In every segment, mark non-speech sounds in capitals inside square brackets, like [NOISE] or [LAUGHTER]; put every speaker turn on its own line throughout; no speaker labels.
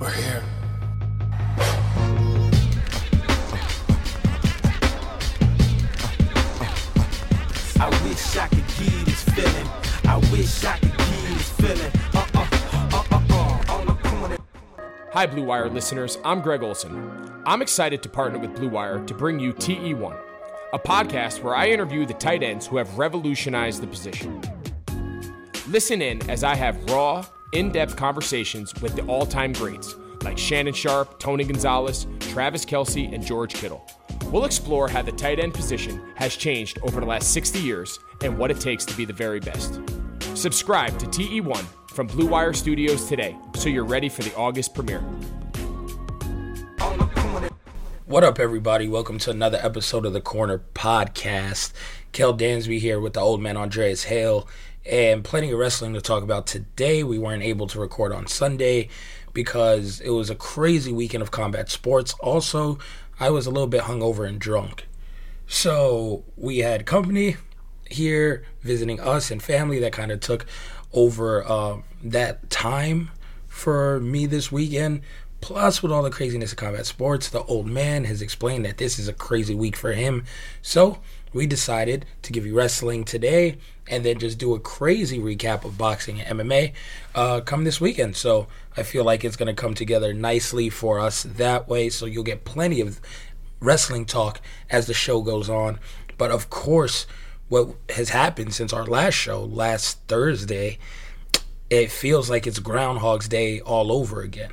We're here.
I wish I could give this feeling. I wish I could give this feeling. Uh uh uh uh uh. On.
Hi, Blue Wire listeners. I'm Greg Olsen. I'm excited to partner with Blue Wire to bring you TE1, a podcast where I interview the tight ends who have revolutionized the position. Listen in as I have raw, in depth conversations with the all time greats like Shannon Sharpe, Tony Gonzalez, Travis Kelce, and George Kittle. We'll explore how the tight end position has changed over the last 60 years and what it takes to be the very best. Subscribe to TE1 from Blue Wire Studios today so you're ready for the August premiere.
What up, everybody? Welcome to another episode of the Corner Podcast. Kel Dansby here with the old man Andreas Hale, and plenty of wrestling to talk about today. We weren't able to record on Sunday because it was a crazy weekend of combat sports. Also, I was a little bit hungover and drunk. So we had company here visiting us and family that kind of took over uh, that time for me this weekend. Plus, with all the craziness of combat sports, the old man has explained that this is a crazy week for him. So, we decided to give you wrestling today and then just do a crazy recap of boxing and MMA uh, come this weekend. So, I feel like it's going to come together nicely for us that way. So, you'll get plenty of wrestling talk as the show goes on. But of course, what has happened since our last show last Thursday, it feels like it's Groundhog's Day all over again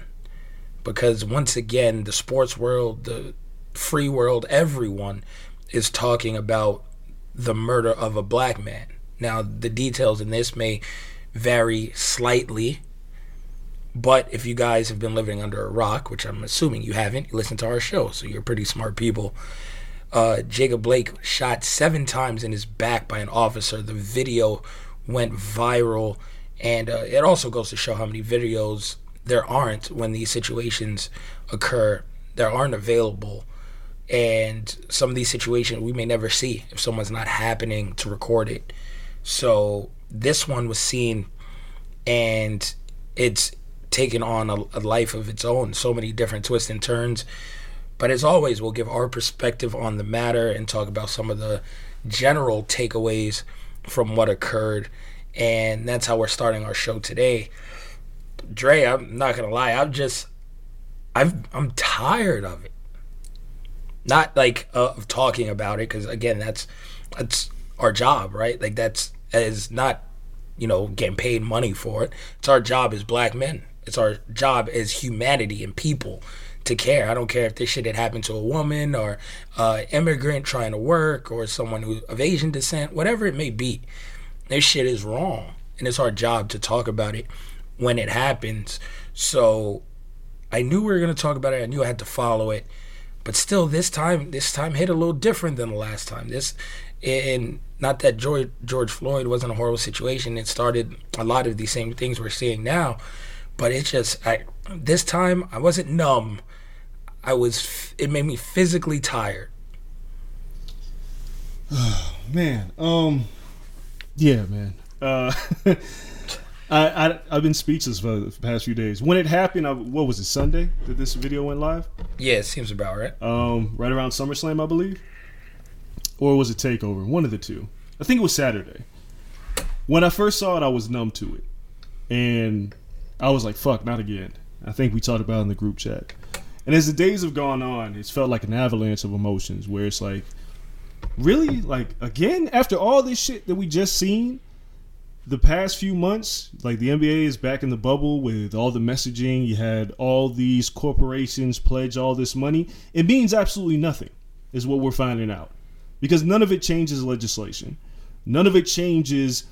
because once again the sports world the free world everyone is talking about the murder of a black man now the details in this may vary slightly but if you guys have been living under a rock which i'm assuming you haven't you listen to our show so you're pretty smart people uh, jacob blake shot seven times in his back by an officer the video went viral and uh, it also goes to show how many videos there aren't when these situations occur. There aren't available. And some of these situations we may never see if someone's not happening to record it. So this one was seen and it's taken on a, a life of its own, so many different twists and turns. But as always, we'll give our perspective on the matter and talk about some of the general takeaways from what occurred. And that's how we're starting our show today. Dre, I'm not gonna lie, I'm just, I've, I'm tired of it. Not like uh, talking about it, because again, that's that's our job, right? Like that's is not, you know, getting paid money for it. It's our job as black men. It's our job as humanity and people to care. I don't care if this shit had happened to a woman or uh, immigrant trying to work or someone who of Asian descent, whatever it may be. This shit is wrong, and it's our job to talk about it when it happens. So I knew we were gonna talk about it. I knew I had to follow it, but still, this time, this time hit a little different than the last time. This, and not that George George Floyd wasn't a horrible situation. It started a lot of these same things we're seeing now, but it just I this time I wasn't numb. I was. It made me physically tired.
Oh [SIGHS] man, um, yeah, man. Uh, [LAUGHS] I, I I've been speechless for the past few days. When it happened, I, what was it? Sunday that this video went live.
Yeah, it seems about right.
Um, right around SummerSlam, I believe, or was it Takeover? One of the two. I think it was Saturday. When I first saw it, I was numb to it, and I was like, "Fuck, not again." I think we talked about it in the group chat. And as the days have gone on, it's felt like an avalanche of emotions where it's like, really? Like, again? After all this shit that we just seen, the past few months, like the NBA is back in the bubble with all the messaging. You had all these corporations pledge all this money. It means absolutely nothing, is what we're finding out. Because none of it changes legislation, none of it changes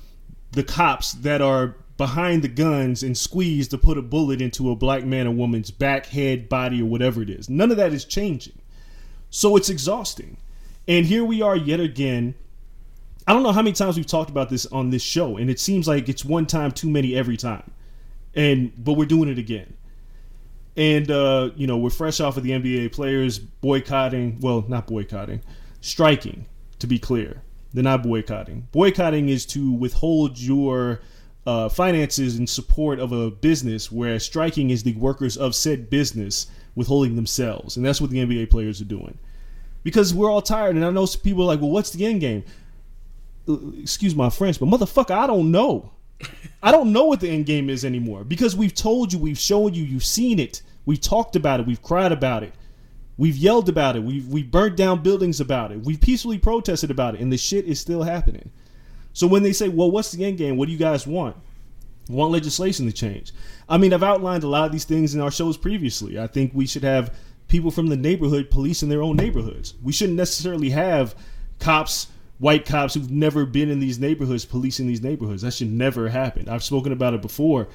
the cops that are behind the guns and squeeze to put a bullet into a black man or woman's back, head, body, or whatever it is. None of that is changing. So it's exhausting. And here we are yet again. I don't know how many times we've talked about this on this show, and it seems like it's one time too many every time. And but we're doing it again. And uh, you know, we're fresh off of the NBA players boycotting, well, not boycotting, striking, to be clear. They're not boycotting. Boycotting is to withhold your uh, finances in support of a business, whereas striking is the workers of said business withholding themselves, and that's what the NBA players are doing. Because we're all tired, and I know some people are like, "Well, what's the end game?" Excuse my French, but motherfucker, I don't know. I don't know what the end game is anymore because we've told you, we've shown you, you've seen it, we've talked about it, we've cried about it, we've yelled about it, we've we burnt down buildings about it, we've peacefully protested about it, and the shit is still happening. So when they say, well, what's the end game? What do you guys want? Want legislation to change? I mean, I've outlined a lot of these things in our shows previously. I think we should have people from the neighborhood policing their own neighborhoods. We shouldn't necessarily have cops, white cops who've never been in these neighborhoods policing these neighborhoods. That should never happen. I've spoken about it before.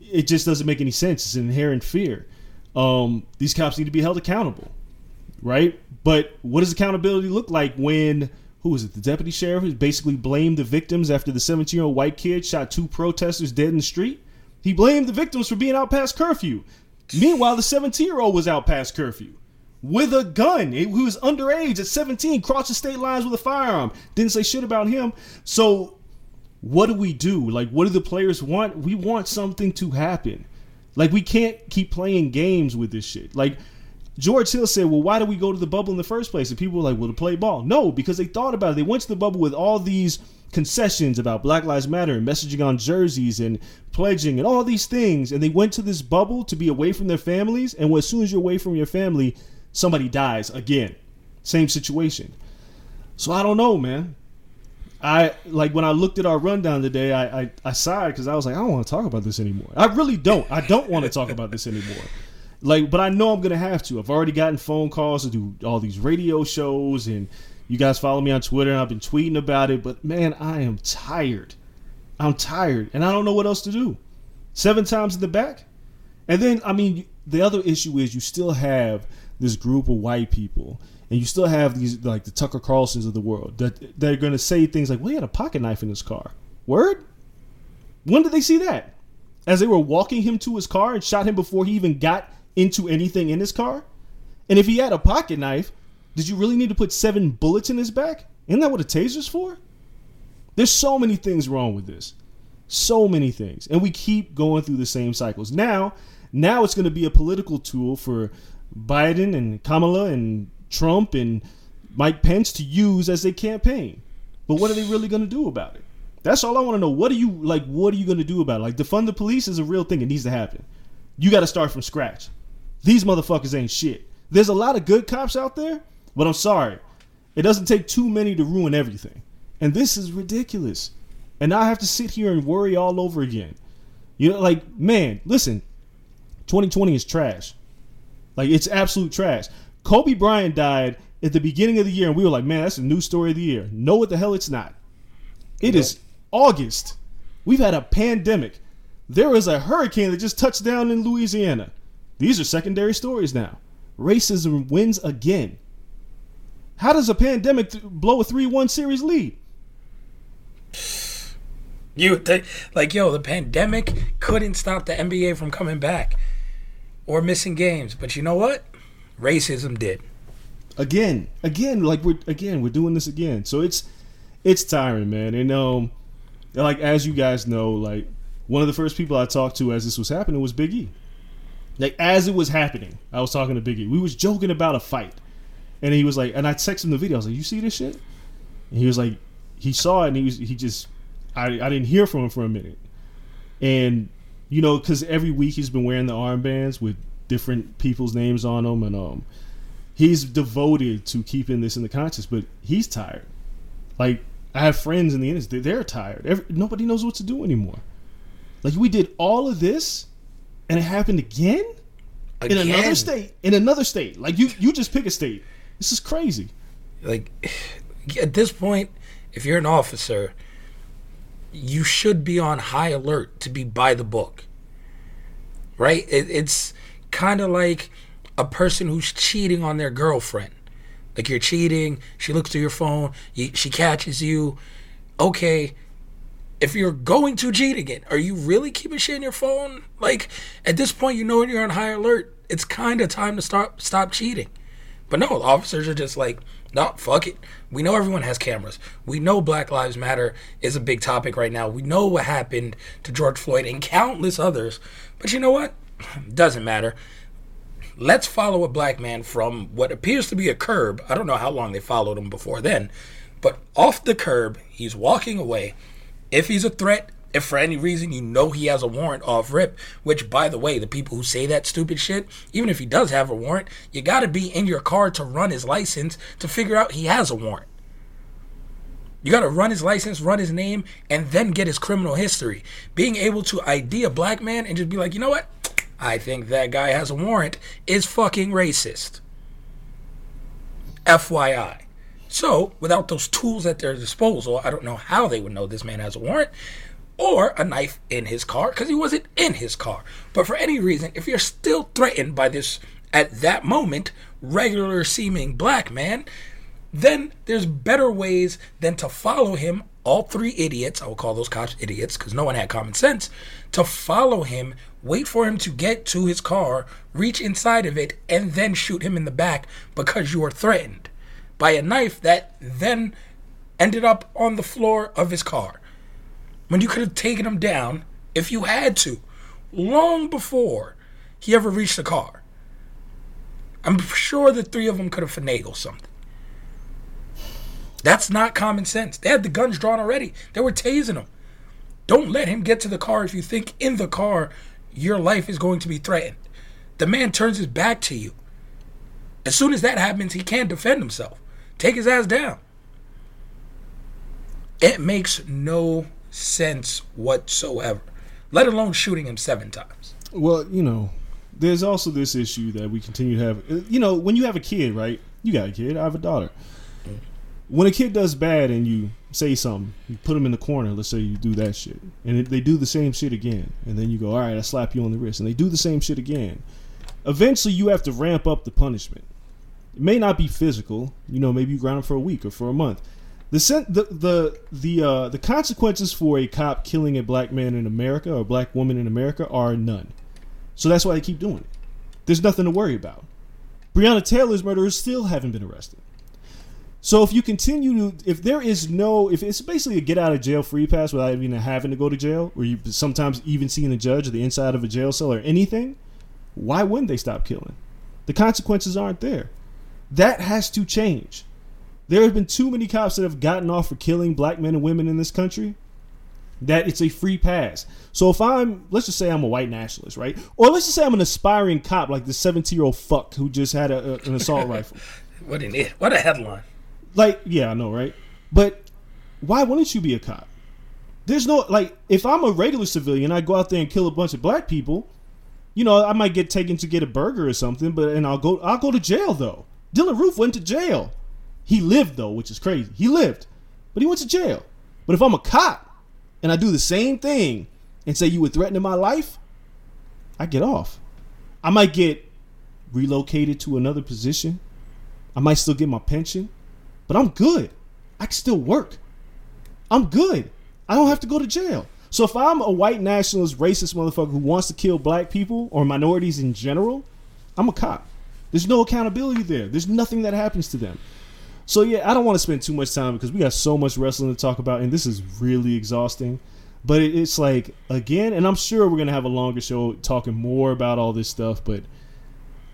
It just doesn't make any sense. It's an inherent fear. Um, these cops need to be held accountable, right? But what does accountability look like when who was it? The deputy sheriff who basically blamed the victims after the 17 year old white kid shot two protesters dead in the street. He blamed the victims for being out past curfew. Meanwhile, the 17 year old was out past curfew with a gun. He was underage at 17, crossed the state lines with a firearm. Didn't say shit about him. So, what do we do? Like, what do the players want? We want something to happen. Like, we can't keep playing games with this shit. Like, George Hill said, Well, why did we go to the bubble in the first place? And people were like, Well, to play ball. No, because they thought about it. They went to the bubble with all these concessions about Black Lives Matter and messaging on jerseys and pledging and all these things. And they went to this bubble to be away from their families. And as soon as you're away from your family, somebody dies again. Same situation. So I don't know, man. I like when I looked at our rundown today, I I, I sighed because I was like, I don't want to talk about this anymore. I really don't. I don't want to talk about this anymore. Like, but I know I'm gonna have to. I've already gotten phone calls to do all these radio shows, and you guys follow me on Twitter, and I've been tweeting about it. But man, I am tired. I'm tired, and I don't know what else to do. Seven times in the back, and then I mean, the other issue is you still have this group of white people, and you still have these like the Tucker Carlsons of the world that they're gonna say things like, "Well, he had a pocket knife in his car." Word. When did they see that? As they were walking him to his car and shot him before he even got into anything in his car? And if he had a pocket knife, did you really need to put seven bullets in his back? Isn't that what a taser's for? There's so many things wrong with this. So many things. And we keep going through the same cycles. Now, now it's going to be a political tool for Biden and Kamala and Trump and Mike Pence to use as they campaign. But what are they really going to do about it? That's all I want to know. What are you like what are you going to do about it? Like defund the police is a real thing. It needs to happen. You got to start from scratch. These motherfuckers ain't shit. There's a lot of good cops out there, but I'm sorry. It doesn't take too many to ruin everything. And this is ridiculous. And I have to sit here and worry all over again. You know, like, man, listen, 2020 is trash. Like it's absolute trash. Kobe Bryant died at the beginning of the year, and we were like, man, that's a new story of the year. No, what the hell it's not. It is August. We've had a pandemic. There was a hurricane that just touched down in Louisiana. These are secondary stories now. Racism wins again. How does a pandemic th- blow a 3 1 series lead?
You would think, like, yo, the pandemic couldn't stop the NBA from coming back or missing games. But you know what? Racism did.
again, again, like we're again, we're doing this again. So it's it's tiring, man. And um, like as you guys know, like one of the first people I talked to as this was happening was Big E. Like as it was happening, I was talking to Big E. We was joking about a fight, and he was like, and I texted him the video. I was like, "You see this shit?" And he was like, he saw it, and he was he just, I I didn't hear from him for a minute, and you know, because every week he's been wearing the armbands with different people's names on them, and um, he's devoted to keeping this in the conscious, but he's tired. Like I have friends in the industry, they're tired. Every, nobody knows what to do anymore. Like we did all of this, and it happened again, in another state. In another state, like you, you just pick a state. This is crazy.
like [SIGHS] at this point if you're an officer you should be on high alert to be by the book right? It, it's kind of like a person who's cheating on their girlfriend. Like you're cheating she looks through your phone you, she catches you. Okay if you're going to cheat again are you really keeping shit in your phone? Like at this point you know you're on high alert it's kind of time to start stop cheating. But no, officers are just like, no, fuck it. We know everyone has cameras. We know Black Lives Matter is a big topic right now. We know what happened to George Floyd and countless others. But you know what? [SIGHS] Doesn't matter. Let's follow a black man from what appears to be a curb. I don't know how long they followed him before then, but off the curb, he's walking away. If he's a threat, if for any reason you know he has a warrant off rip, which by the way, the people who say that stupid shit, even if he does have a warrant, you gotta be in your car to run his license to figure out he has a warrant. You gotta run his license, run his name, and then get his criminal history. Being able to ID a black man and just be like, you know what? I think that guy has a warrant is fucking racist. FYI. So, without those tools at their disposal, I don't know how they would know this man has a warrant or a knife in his car because he wasn't in his car. But for any reason, if you're still threatened by this, at that moment, regular seeming black man, then there's better ways than to follow him. All three idiots, I will call those cops idiots because no one had common sense, to follow him, wait for him to get to his car, reach inside of it, and then shoot him in the back because you are threatened by a knife that then ended up on the floor of his car. When you could have taken him down if you had to, long before he ever reached the car. I'm sure the three of them could have finagled something. That's not common sense. They had the guns drawn already. They were tasing him. Don't let him get to the car if you think in the car your life is going to be threatened. The man turns his back to you. As soon as that happens, he can't defend himself. Take his ass down. It makes no sense whatsoever, let alone shooting him seven times.
Well, you know, there's also this issue that we continue to have. Uh, You know, when you have a kid, right? You got a kid. I have a daughter. When a kid does bad and you say something, you put them in the corner. Let's say you do that shit, and they do the same shit again, and then you go, "All right, I slap you on the wrist," and they do the same shit again. Eventually, you have to ramp up the punishment. It may not be physical. You know, maybe you ground them for a week or for a month. The the the the uh, the consequences for a cop killing a black man in America or a black woman in America are none. So that's why they keep doing it. There's nothing to worry about. Breonna Taylor's murderers still haven't been arrested. So if you continue to, if there is no, if it's basically a get out of jail free pass without even having to go to jail, or you sometimes even seeing a judge or the inside of a jail cell or anything, why wouldn't they stop killing? The consequences aren't there. That has to change. There have been too many cops that have gotten off for killing black men and women in this country that it's a free pass. So if I'm, let's just say I'm a white nationalist, right? Or let's just say I'm an aspiring cop like the 17 year old fuck who just had a, a- an assault [LAUGHS] rifle.
What an it? What a headline!
Like, yeah, I know, right? But why wouldn't you be a cop? There's no like, if I'm a regular civilian, I go out there and kill a bunch of black people. you know, I might get taken to get a burger or something, but and I'll go I'll go to jail though. Dylann Roof went to jail. He lived though, which is crazy. He lived, but he went to jail. But if I'm a cop and I do the same thing and say you were threatening my life, I get off. I might get relocated to another position. I might still get my pension, but I'm good. I can still work. I'm good. I don't have to go to jail. So if I'm a white nationalist, racist motherfucker who wants to kill black people or minorities in general, I'm a cop. There's no accountability there. There's nothing that happens to them. So yeah, I don't want to spend too much time because we got so much wrestling to talk about, and this is really exhausting. But it, it's like again, and I'm sure we're gonna have a longer show talking more about all this stuff. But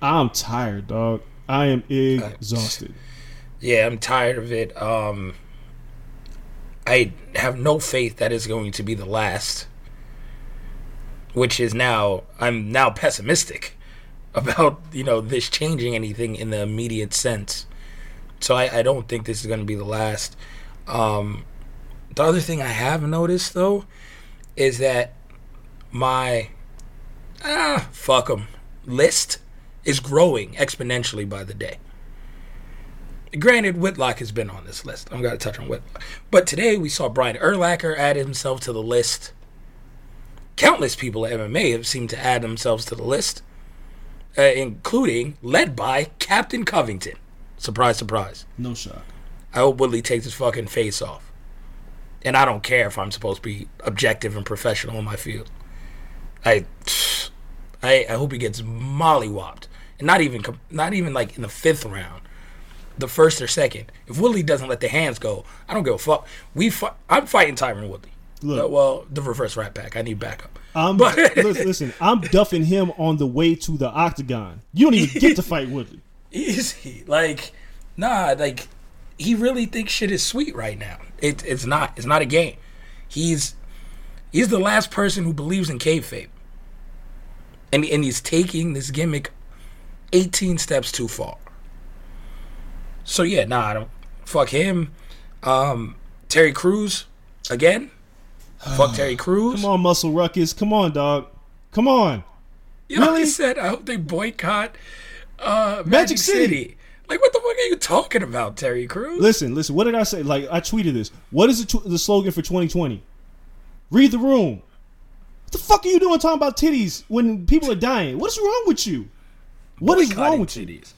I'm tired, dog. I am exhausted.
Yeah, I'm tired of it. Um, I have no faith that it's going to be the last. Which is now I'm now pessimistic [LAUGHS] about you know this changing anything in the immediate sense. So I, I don't think this is going to be the last. Um, the other thing I have noticed though is that my ah fuck 'em list is growing exponentially by the day. Granted, Whitlock has been on this list. I'm to touch on Whitlock. But today we saw Brian Urlacher add himself to the list. Countless people at MMA have seemed to add themselves to the list, uh, including led by Captain Covington. Surprise, surprise.
No shock.
I hope Woodley takes his fucking face off. And I don't care if I'm supposed to be objective and professional in my field. I, I, I hope he gets mollywopped, and not even, not even like in the fifth round, the first or second. If Woodley doesn't let the hands go, I don't give a fuck. We, fi- I'm fighting Tyron Woodley.
Look.
Uh, well, the reverse right pack. I need backup.
I'm
But- [LAUGHS]
listen, listen, I'm duffing him on the way to the octagon. You don't even get to fight Woodley.
Easy. Like, nah, like he really thinks shit is sweet right now. It, it's not. It's not a game. He's he's the last person who believes in kayfabe, and and he's taking this gimmick eighteen steps too far. So yeah, nah, I don't fuck him. Um, Terry Crews again. fuck Terry [SIGHS] Crews.
Come on, Muscle Ruckus. Come on, dog. Come on.
You know,
Really?
he said, I hope they boycott uh, Magic,
Magic
City.
City.
Like, what the fuck are you talking about, Terry Crews?
Listen, listen. What did I say? Like I tweeted this. What is the, tw- the slogan for 2020? Read the room. What the fuck are you doing talking about titties when people are dying? What's wrong with you? What is wrong with you?
titties.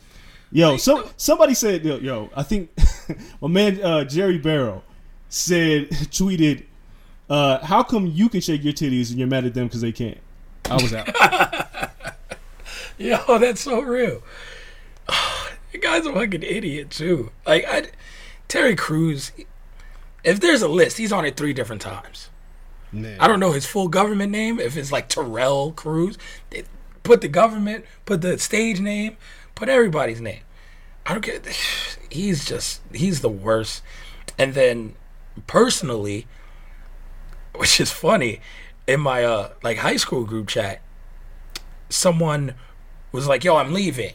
Yo, so somebody said, yo, yo I think [LAUGHS] my man uh, Jerry Barrow said, [LAUGHS] tweeted, uh, "How come you can shake your titties and you're mad at them because they can't?" I was out. [LAUGHS] [LAUGHS]
Yo, that's so real. [SIGHS] the guy's a fucking idiot, too. Like, I, Terry Crews, if there's a list, he's on it three different times. I don't know his full government name, if it's like Terrell Cruz. They put the government, put the stage name, put everybody's name. I don't care. [SIGHS] He's just he's the worst. And then personally, which is funny, in my uh like high school group chat, someone was like, "Yo, I'm leaving.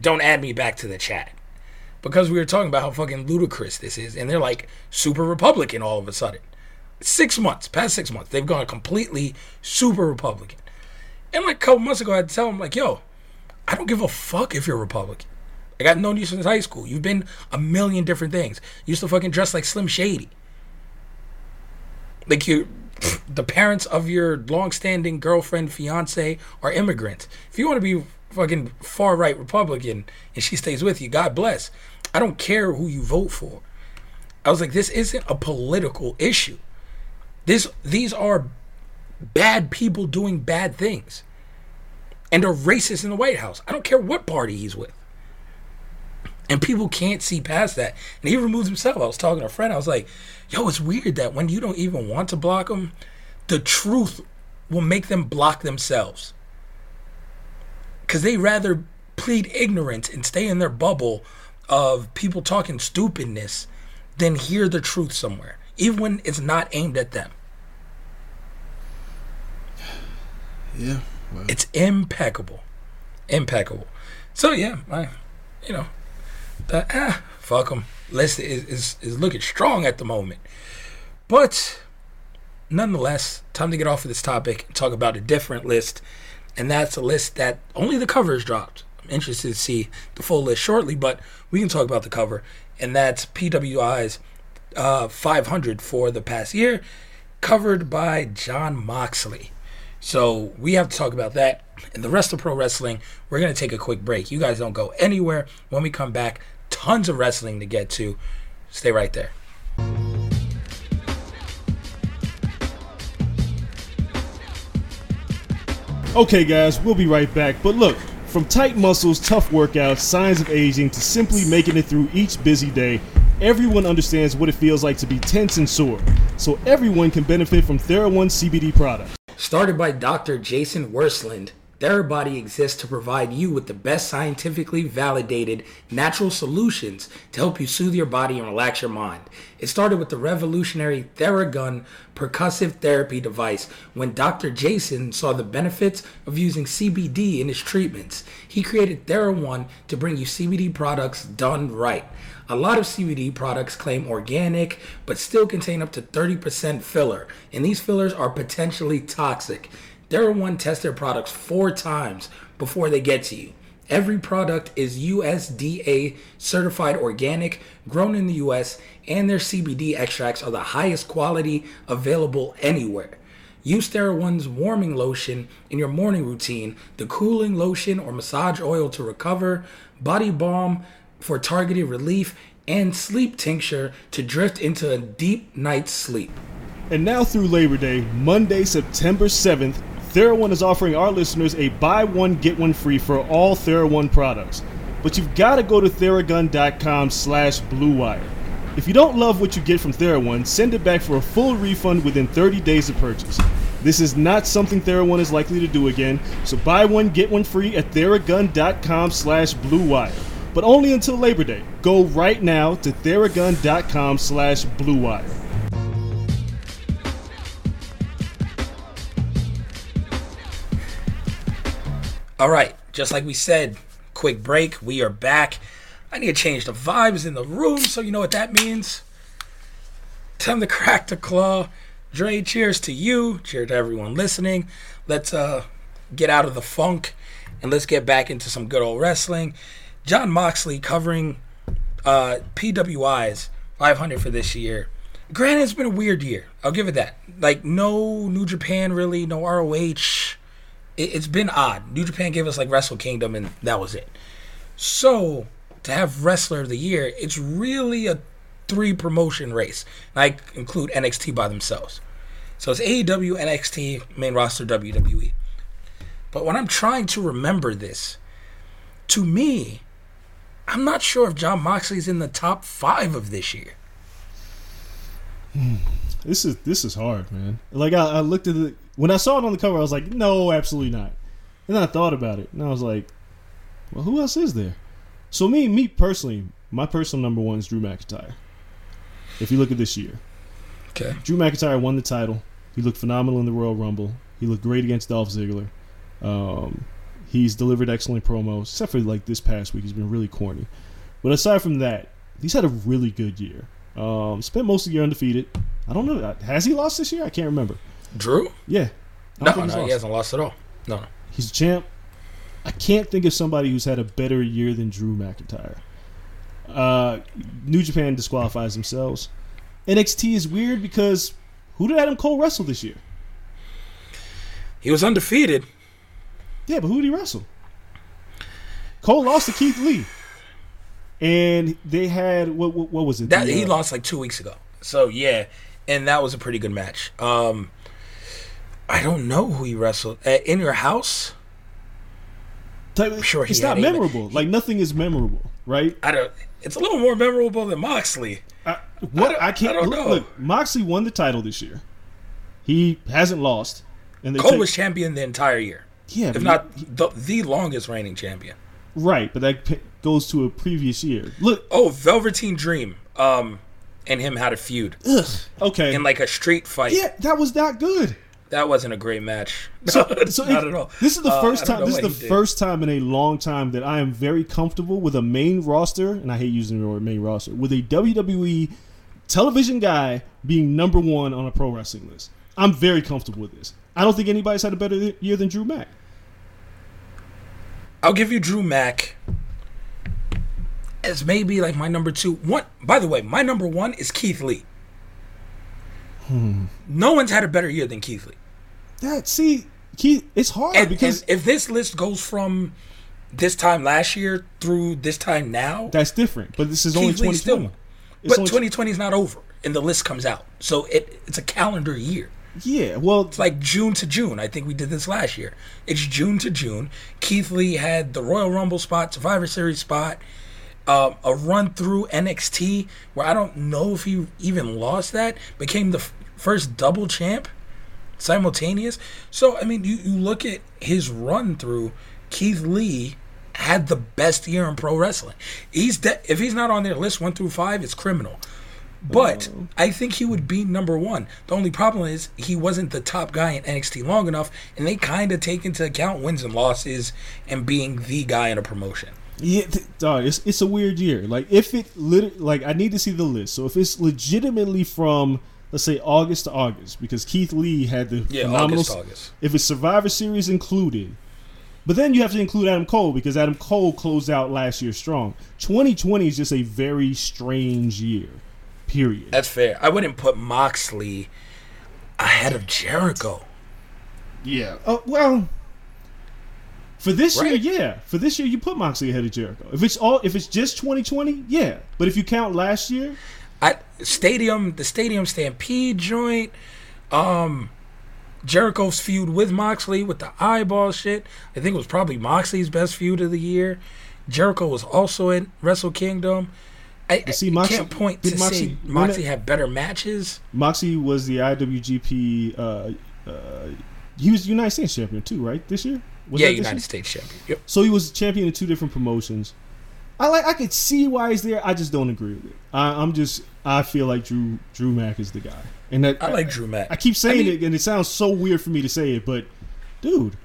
Don't add me back to the chat." Because we were talking about how fucking ludicrous this is, and they're like super Republican all of a sudden. Six months, past six months, they've gone completely super Republican. And like a couple months ago, I had to tell them, like, yo, I don't give a fuck if you're Republican. I got known you since high school. You've been a million different things. You used to fucking dress like Slim Shady. Like you, the parents of your long-standing girlfriend, fiance, are immigrants. If you want to be fucking far right Republican and she stays with you, God bless. I don't care who you vote for. I was like, this isn't a political issue. This these are bad people doing bad things. And are racist in the White House. I don't care what party he's with. And people can't see past that. And he removes himself. I was talking to a friend. I was like, yo, it's weird that when you don't even want to block them, the truth will make them block themselves. Because they rather plead ignorance and stay in their bubble of people talking stupidness than hear the truth somewhere, even when it's not aimed at them. [SIGHS]
yeah.
It's impeccable, impeccable. So yeah, I, you know, the ah fuck them list is, is is looking strong at the moment, but nonetheless, time to get off of this topic and talk about a different list, and that's a list that only the cover is dropped. I'm interested to see the full list shortly, but we can talk about the cover, and that's PWI's uh, 500 for the past year, covered by Jon Moxley. So we have to talk about that and the rest of pro wrestling. We're gonna take a quick break. You guys don't go anywhere. When we come back, tons of wrestling to get to. Stay right there.
Okay, guys, we'll be right back. But look, from tight muscles, tough workouts, signs of aging, to simply making it through each busy day, everyone understands what it feels like to be tense and sore. So everyone can benefit from TheraOne CBD products.
Started by Dr. Jason Wersland, Therabody exists to provide you with the best scientifically validated natural solutions to help you soothe your body and relax your mind. It started with the revolutionary Theragun percussive therapy device when Dr. Jason saw the benefits of using CBD in his treatments. He created TheraOne to bring you CBD products done right. A lot of CBD products claim organic, but still contain up to 30% filler, and these fillers are potentially toxic. TheraOne tests their products four times before they get to you. Every product is USDA certified organic, grown in the US, and their CBD extracts are the highest quality available anywhere. Use TheraOne's warming lotion in your morning routine, the cooling lotion or massage oil to recover, body balm for targeted relief, and sleep tincture to drift into a deep night's sleep.
And now through Labor Day, Monday, September 7th, TheraOne is offering our listeners a buy one get one free for all TheraOne products. But you've got to go to theragun.com slash bluewire. If you don't love what you get from TheraOne, send it back for a full refund within 30 days of purchase. This is not something TheraOne is likely to do again, so buy one get one free at theragun.com slash bluewire. But only until Labor Day. Go right now to theragun.com slash bluewire.
All right, just like we said, quick break. We are back. I need to change the vibes in the room, so you know what that means. Time to crack the claw. Dre, cheers to you. Cheers to everyone listening. Let's uh get out of the funk and let's get back into some good old wrestling. Jon Moxley covering uh PWI's 500 for this year. Granted, it's been a weird year. I'll give it that. Like no New Japan really, no ROH it, has been odd. New Japan gave us like Wrestle Kingdom, and that was it. So to have Wrestler of the Year, it's really a three promotion race. I include NXT by themselves. So it's AEW, NXT, main roster, WWE. But when I'm trying to remember this, to me, I'm not sure if Jon Moxley's in the top five of this year.
This is this is hard, man. Like I, I looked at the when I saw it on the cover, I was like, no, absolutely not. And then I thought about it, and I was like, well, who else is there? So me, me personally, my personal number one is Drew McIntyre. If you look at this year,
okay,
Drew McIntyre won the title. He looked phenomenal in the Royal Rumble. He looked great against Dolph Ziggler. Um, he's delivered excellent promos, except for like this past week, he's been really corny. But aside from that, he's had a really good year. Um, spent most of the year undefeated. I don't know. Has he lost this year? I can't remember.
Drew?
Yeah.
No, no, he hasn't lost at all. No, no.
He's a champ. I can't think of somebody who's had a better year than Drew McIntyre. Uh, New Japan disqualifies themselves. NXT is weird because who did Adam Cole wrestle this year?
He was undefeated.
Yeah, but who did he wrestle? Cole lost to Keith Lee, and they had what? What, what was it?
That
The,
he
uh,
lost like two weeks ago. So yeah, and that was a pretty good match. Um, I don't know who he wrestled uh, in your house.
type-
sure
it's not
even-
memorable. like nothing is memorable, right?
I don't. It's a little more memorable than Moxley.
I, what
don't-
I, can't
I
look, look. Moxley won the title this year. He hasn't lost, and
Cole
take-
was champion the entire year,
yeah,
if not
he-
the, the longest reigning champion.
right. But that goes to a previous year. Look,
Oh, Velveteen Dream. Um, and him had a feud
ugh, okay,
in like a street fight.
yeah, that was that good.
That wasn't a great match.
So, [LAUGHS] so
not
it-
at all.
This is the
Uh,
first
don't
time. This is the
he did.
first time in a long time that I am very comfortable with a main roster, and I hate using the word main roster with a WWE television guy being number one on a pro wrestling list. I'm very comfortable with this. I don't think anybody's had a better year than Drew Mack.
I'll give you Drew Mack as maybe like my number two. One, by the way, my number one is Keith Lee.
Hmm.
No one's had a better year than Keith Lee.
That see, Keith, it's hard
And,
because
and if this list goes from this time last year through this time now,
that's different. But this is only
Keith Lee's
2020.
But 2020 is not over, and the list comes out, so it it's a calendar year.
Yeah, well,
It's like June to June. I think we did this last year. It's June to June. Keith Lee had the Royal Rumble spot, Survivor Series spot, um, a run through NXT where I don't know if he even lost that. Became the f- first double champ simultaneous. So I mean, you, you look at his run through. Keith Lee had the best year in pro wrestling. He's de- if he's not on their list one through five, it's criminal. But oh. I think he would be number one. The only problem is he wasn't the top guy in NXT long enough, and they kind of take into account wins and losses and being the guy in a promotion.
Yeah, th- dog, it's it's a weird year. Like if it lit, like I need to see the list. So if it's legitimately from let's say August to August, because Keith Lee had the
Yeah,
phenomenal.
August, August.
If it's Survivor Series included, but then you have to include Adam Cole because Adam Cole closed out last year strong. 2020 is just a very strange year. Period.
That's fair. I wouldn't put Moxley ahead of Jericho.
Yeah. Oh well. For this
Right.
year, yeah. For this year, you put Moxley ahead of Jericho. If it's all, if it's just 2020, yeah. But if you count last year,
I stadium the stadium stampede joint, um Jericho's feud with Moxley with the eyeball shit. I think it was probably Moxley's best feud of the year. Jericho was also in Wrestle Kingdom. I,
But see, Moxie,
can't point
did
to
Moxley
say Moxley had better matches.
Moxie was the IWGP. Uh, uh, he was United States champion too, right? This year. Was
yeah, United
year?
States champion. Yep.
So he was champion in two different promotions. I like. I could see why he's there. I just don't agree with it. I, I'm just. I feel like Drew Drew Mack is the guy, and that
I like Drew Mack.
I keep saying
mean-
it, and it sounds so weird for me to say it, but dude,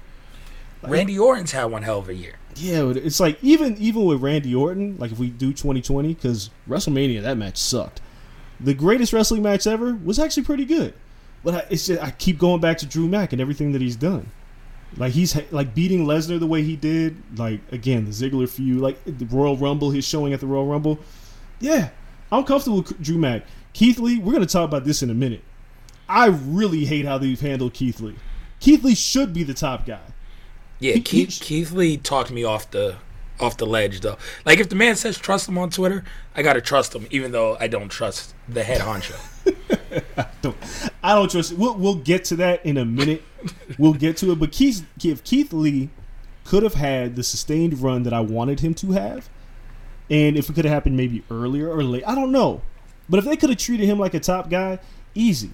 Randy Orton's had one hell of a year.
Yeah, it's like even even with Randy Orton, like if we do 2020, because WrestleMania that match sucked. The greatest wrestling match ever was actually pretty good, but I, it's just I keep going back to Drew Mack and everything that he's done. Like he's like beating Lesnar the way he did. Like again, the Ziggler feud, like the Royal Rumble, his showing at the Royal Rumble. Yeah, I'm comfortable with Drew Mack. Keith Lee, we're gonna talk about this in a minute. I really hate how they've handled Keith Lee. Keith Lee should be the top guy.
Yeah, Keith, Keith Lee talked me off the off the ledge though. Like if the man says trust him on Twitter, I gotta trust him, even though I don't trust the head honcho.
don't [LAUGHS] I don't trust we'll we'll get to that in a minute. we'll get to it. But Keith if Keith Lee could have had the sustained run that I wanted him to have, and if it could have happened maybe earlier or late, I don't know. But if they could have treated him like a top guy, easy.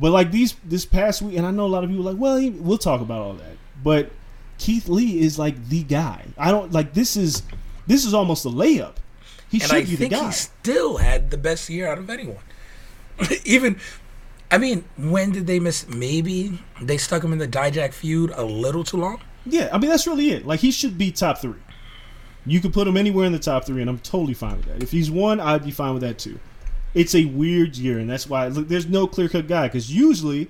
But like these this past week, and I know a lot of people are like, well, he- we'll talk about all that. But Keith Lee is like the guy. I don't like this is this is almost a layup. He
and
should
I
be the guy.
he still had the best year out of anyone. [LAUGHS] Even, I mean, when did they miss? Maybe they stuck him in the Dijak feud a little too long.
Yeah, I mean that's really it. Like he should be top three. You could put him anywhere in the top three, and I'm totally fine with that. If he's one, I'd be fine with that too. It's a weird year, and that's why look, there's no clear cut guy. Because usually,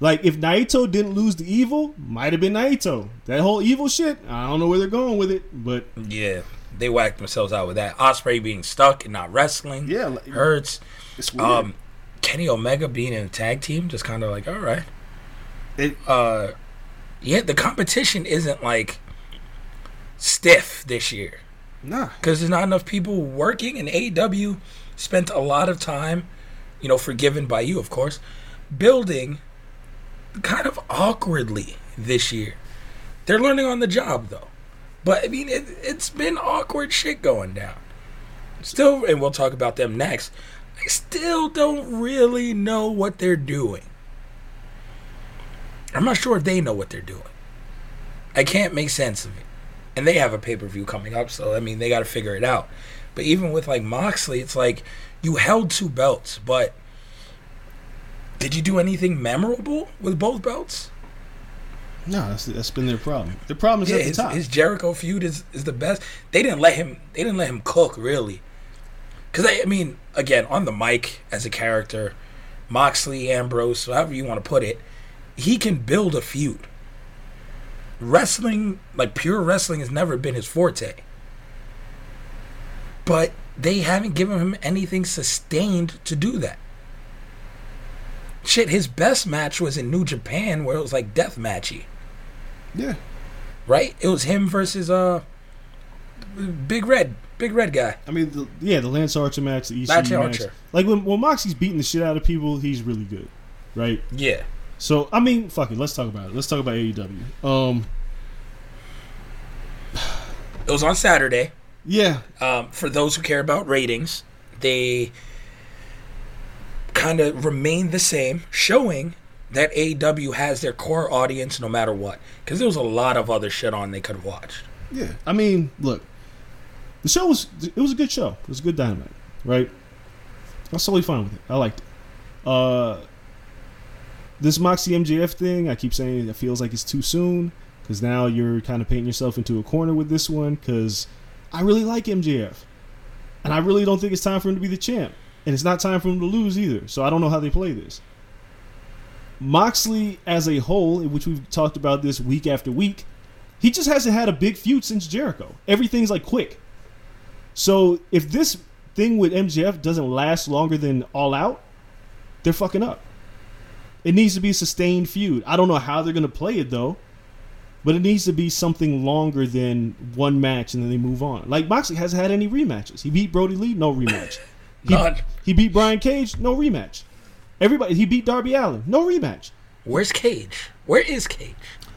like if Naito didn't lose the evil, might have been Naito. That whole evil shit, I don't know where they're going with it, but
Yeah, they whacked themselves out with that. Ospreay being stuck and not wrestling.
Yeah, like-
hurts.
it's weird.
Um, Kenny Omega being in a tag team, just kind of like, all right.
It-
uh, yeah, the competition isn't like stiff this year
nah,
because there's not enough people working, and AEW spent a lot of time, you know, forgiven by you, of course, building kind of awkwardly this year. They're learning on the job though, but I mean, it, it's been awkward shit going down. Still, and we'll talk about them next. I still don't really know what they're doing. I'm not sure if they know what they're doing. I can't make sense of it. And they have a pay per view coming up, so I mean, they got to figure it out. But even with like Moxley, it's like you held two belts, but did you do anything memorable with both belts?
no, that's, that's been their problem. The problem is
Yeah,
at the
his,
top.
his Jericho feud is, is the best. They didn't let him. They didn't let him cook really. Because I, I mean, again, on the mic as a character, Moxley, Ambrose, however you want to put it, he can build a feud. wrestling, like pure wrestling, has never been his forte. But they haven't given him anything sustained to do that. Shit, his best match was in New Japan where it was like death matchy,
Yeah.
right? It was him versus uh Big Red, Big Red guy.
I mean, the, yeah, the Lance Archer match, the
Lance
match.
Archer.
Like when when Moxie's beating the shit out of people, he's really good, right?
Yeah.
So I mean, fuck it. Let's talk about it. Let's talk about AEW. Um,
It was on Saturday.
yeah,
Um, for those who care about ratings, they kind of remain the same, showing that AEW has their core audience no matter what. Because there was a lot of other shit on they could have watched.
yeah. I mean, look, the show was it was a good show. It was a good dynamite, right? I was totally fine with it. I liked it. Uh, this Moxie MJF thing, I keep saying it feels like it's too soon because now you're kind of painting yourself into a corner with this one. Because I really like MJF, and I really don't think it's time for him to be the champ, and it's not time for him to lose either. So I don't know how they play this. Moxley as a whole, which we've talked about this week after week, he just hasn't had a big feud since Jericho. Everything's like quick. So if this thing with MJF doesn't last longer than All Out, they're fucking up. It needs to be a sustained feud. I don't know how they're gonna play it though, but it needs to be something longer than one match and then they move on. Like Moxley hasn't had any rematches. He beat Brodie Lee, no rematch. [LAUGHS] He,
None.
he beat Brian Cage, no rematch. Everybody he beat Darby Allin, no rematch.
Where's Cage? Where is Cage?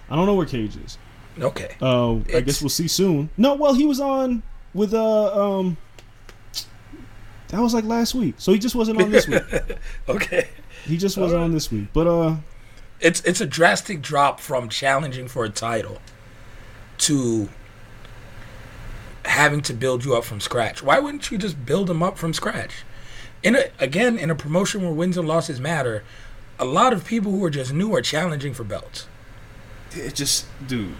I don't know where Cage is.
Okay.
Uh, I guess we'll see soon. No, well, he was on with uh um. That was like last week, so he just wasn't on this week. [LAUGHS]
Okay.
He just wasn't on this week. But uh,
It's it's a drastic drop from challenging for a title to having to build you up from scratch. Why wouldn't you just build them up from scratch? In a, again, in a promotion where wins and losses matter, a lot of people who are just new are challenging for belts.
it just, dude.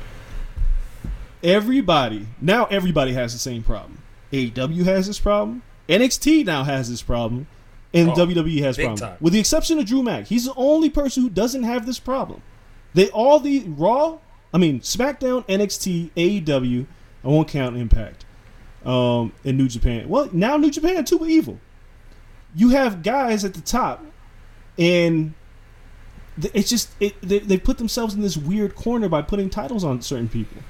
Everybody now, everybody has the same problem. AEW has this problem. NXT now has this problem, and
Oh,
WWE has problem.
time.
With the exception of Drew Mack, he's the only person who doesn't have this problem. They all the Raw, I mean SmackDown, NXT, AEW. I won't count Impact, um, and New Japan. Well, now New Japan too, evil. You have guys at the top, and it's just it, they, they put themselves in this weird corner by putting titles on certain people.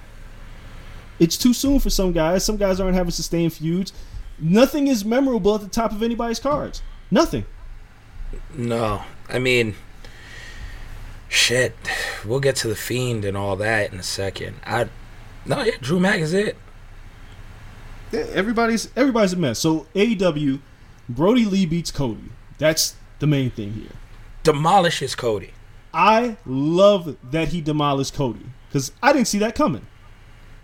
It's too soon for some guys. Some guys aren't having sustained feuds. Nothing is memorable at the top of anybody's cards. Nothing.
No, I mean, shit. We'll get to the fiend and all that in a second. I no, yeah, Drew Mack is it.
Yeah, Everybody's everybody's a mess. So AEW, Brodie Lee beats Cody. That's the main thing here.
Demolishes Cody.
I love that he demolished Cody because I didn't see that coming.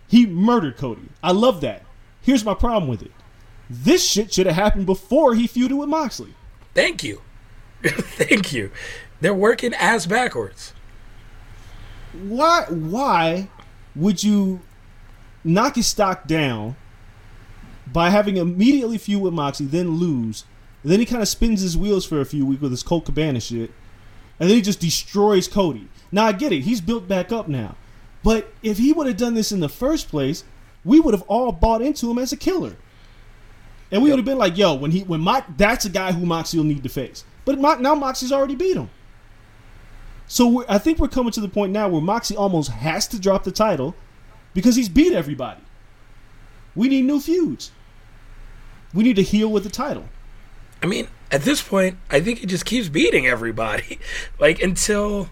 He murdered Cody. I love that. Here's my problem with it. This shit should have happened before he feuded with Moxley.
Thank you. [LAUGHS] Thank you. They're working ass backwards.
Why? Why would you knock his stock down by having immediately feud with Moxley, then lose, and then he kind of spins his wheels for a few weeks with his Colt Cabana shit, and then he just destroys Cody. Now I get it; he's built back up now, but if he would have done this in the first place, we would have all bought into him as a killer, and we would have been like, "Yo, when he when Mox, that's a guy who Moxley will need to face." But Mo- now Moxley's already beat him. So we're, I think we're coming to the point now where Moxie almost has to drop the title because he's beat everybody. We need new feuds. We need to heal with the title.
I mean, at this point, I think he just keeps beating everybody. [LAUGHS] like until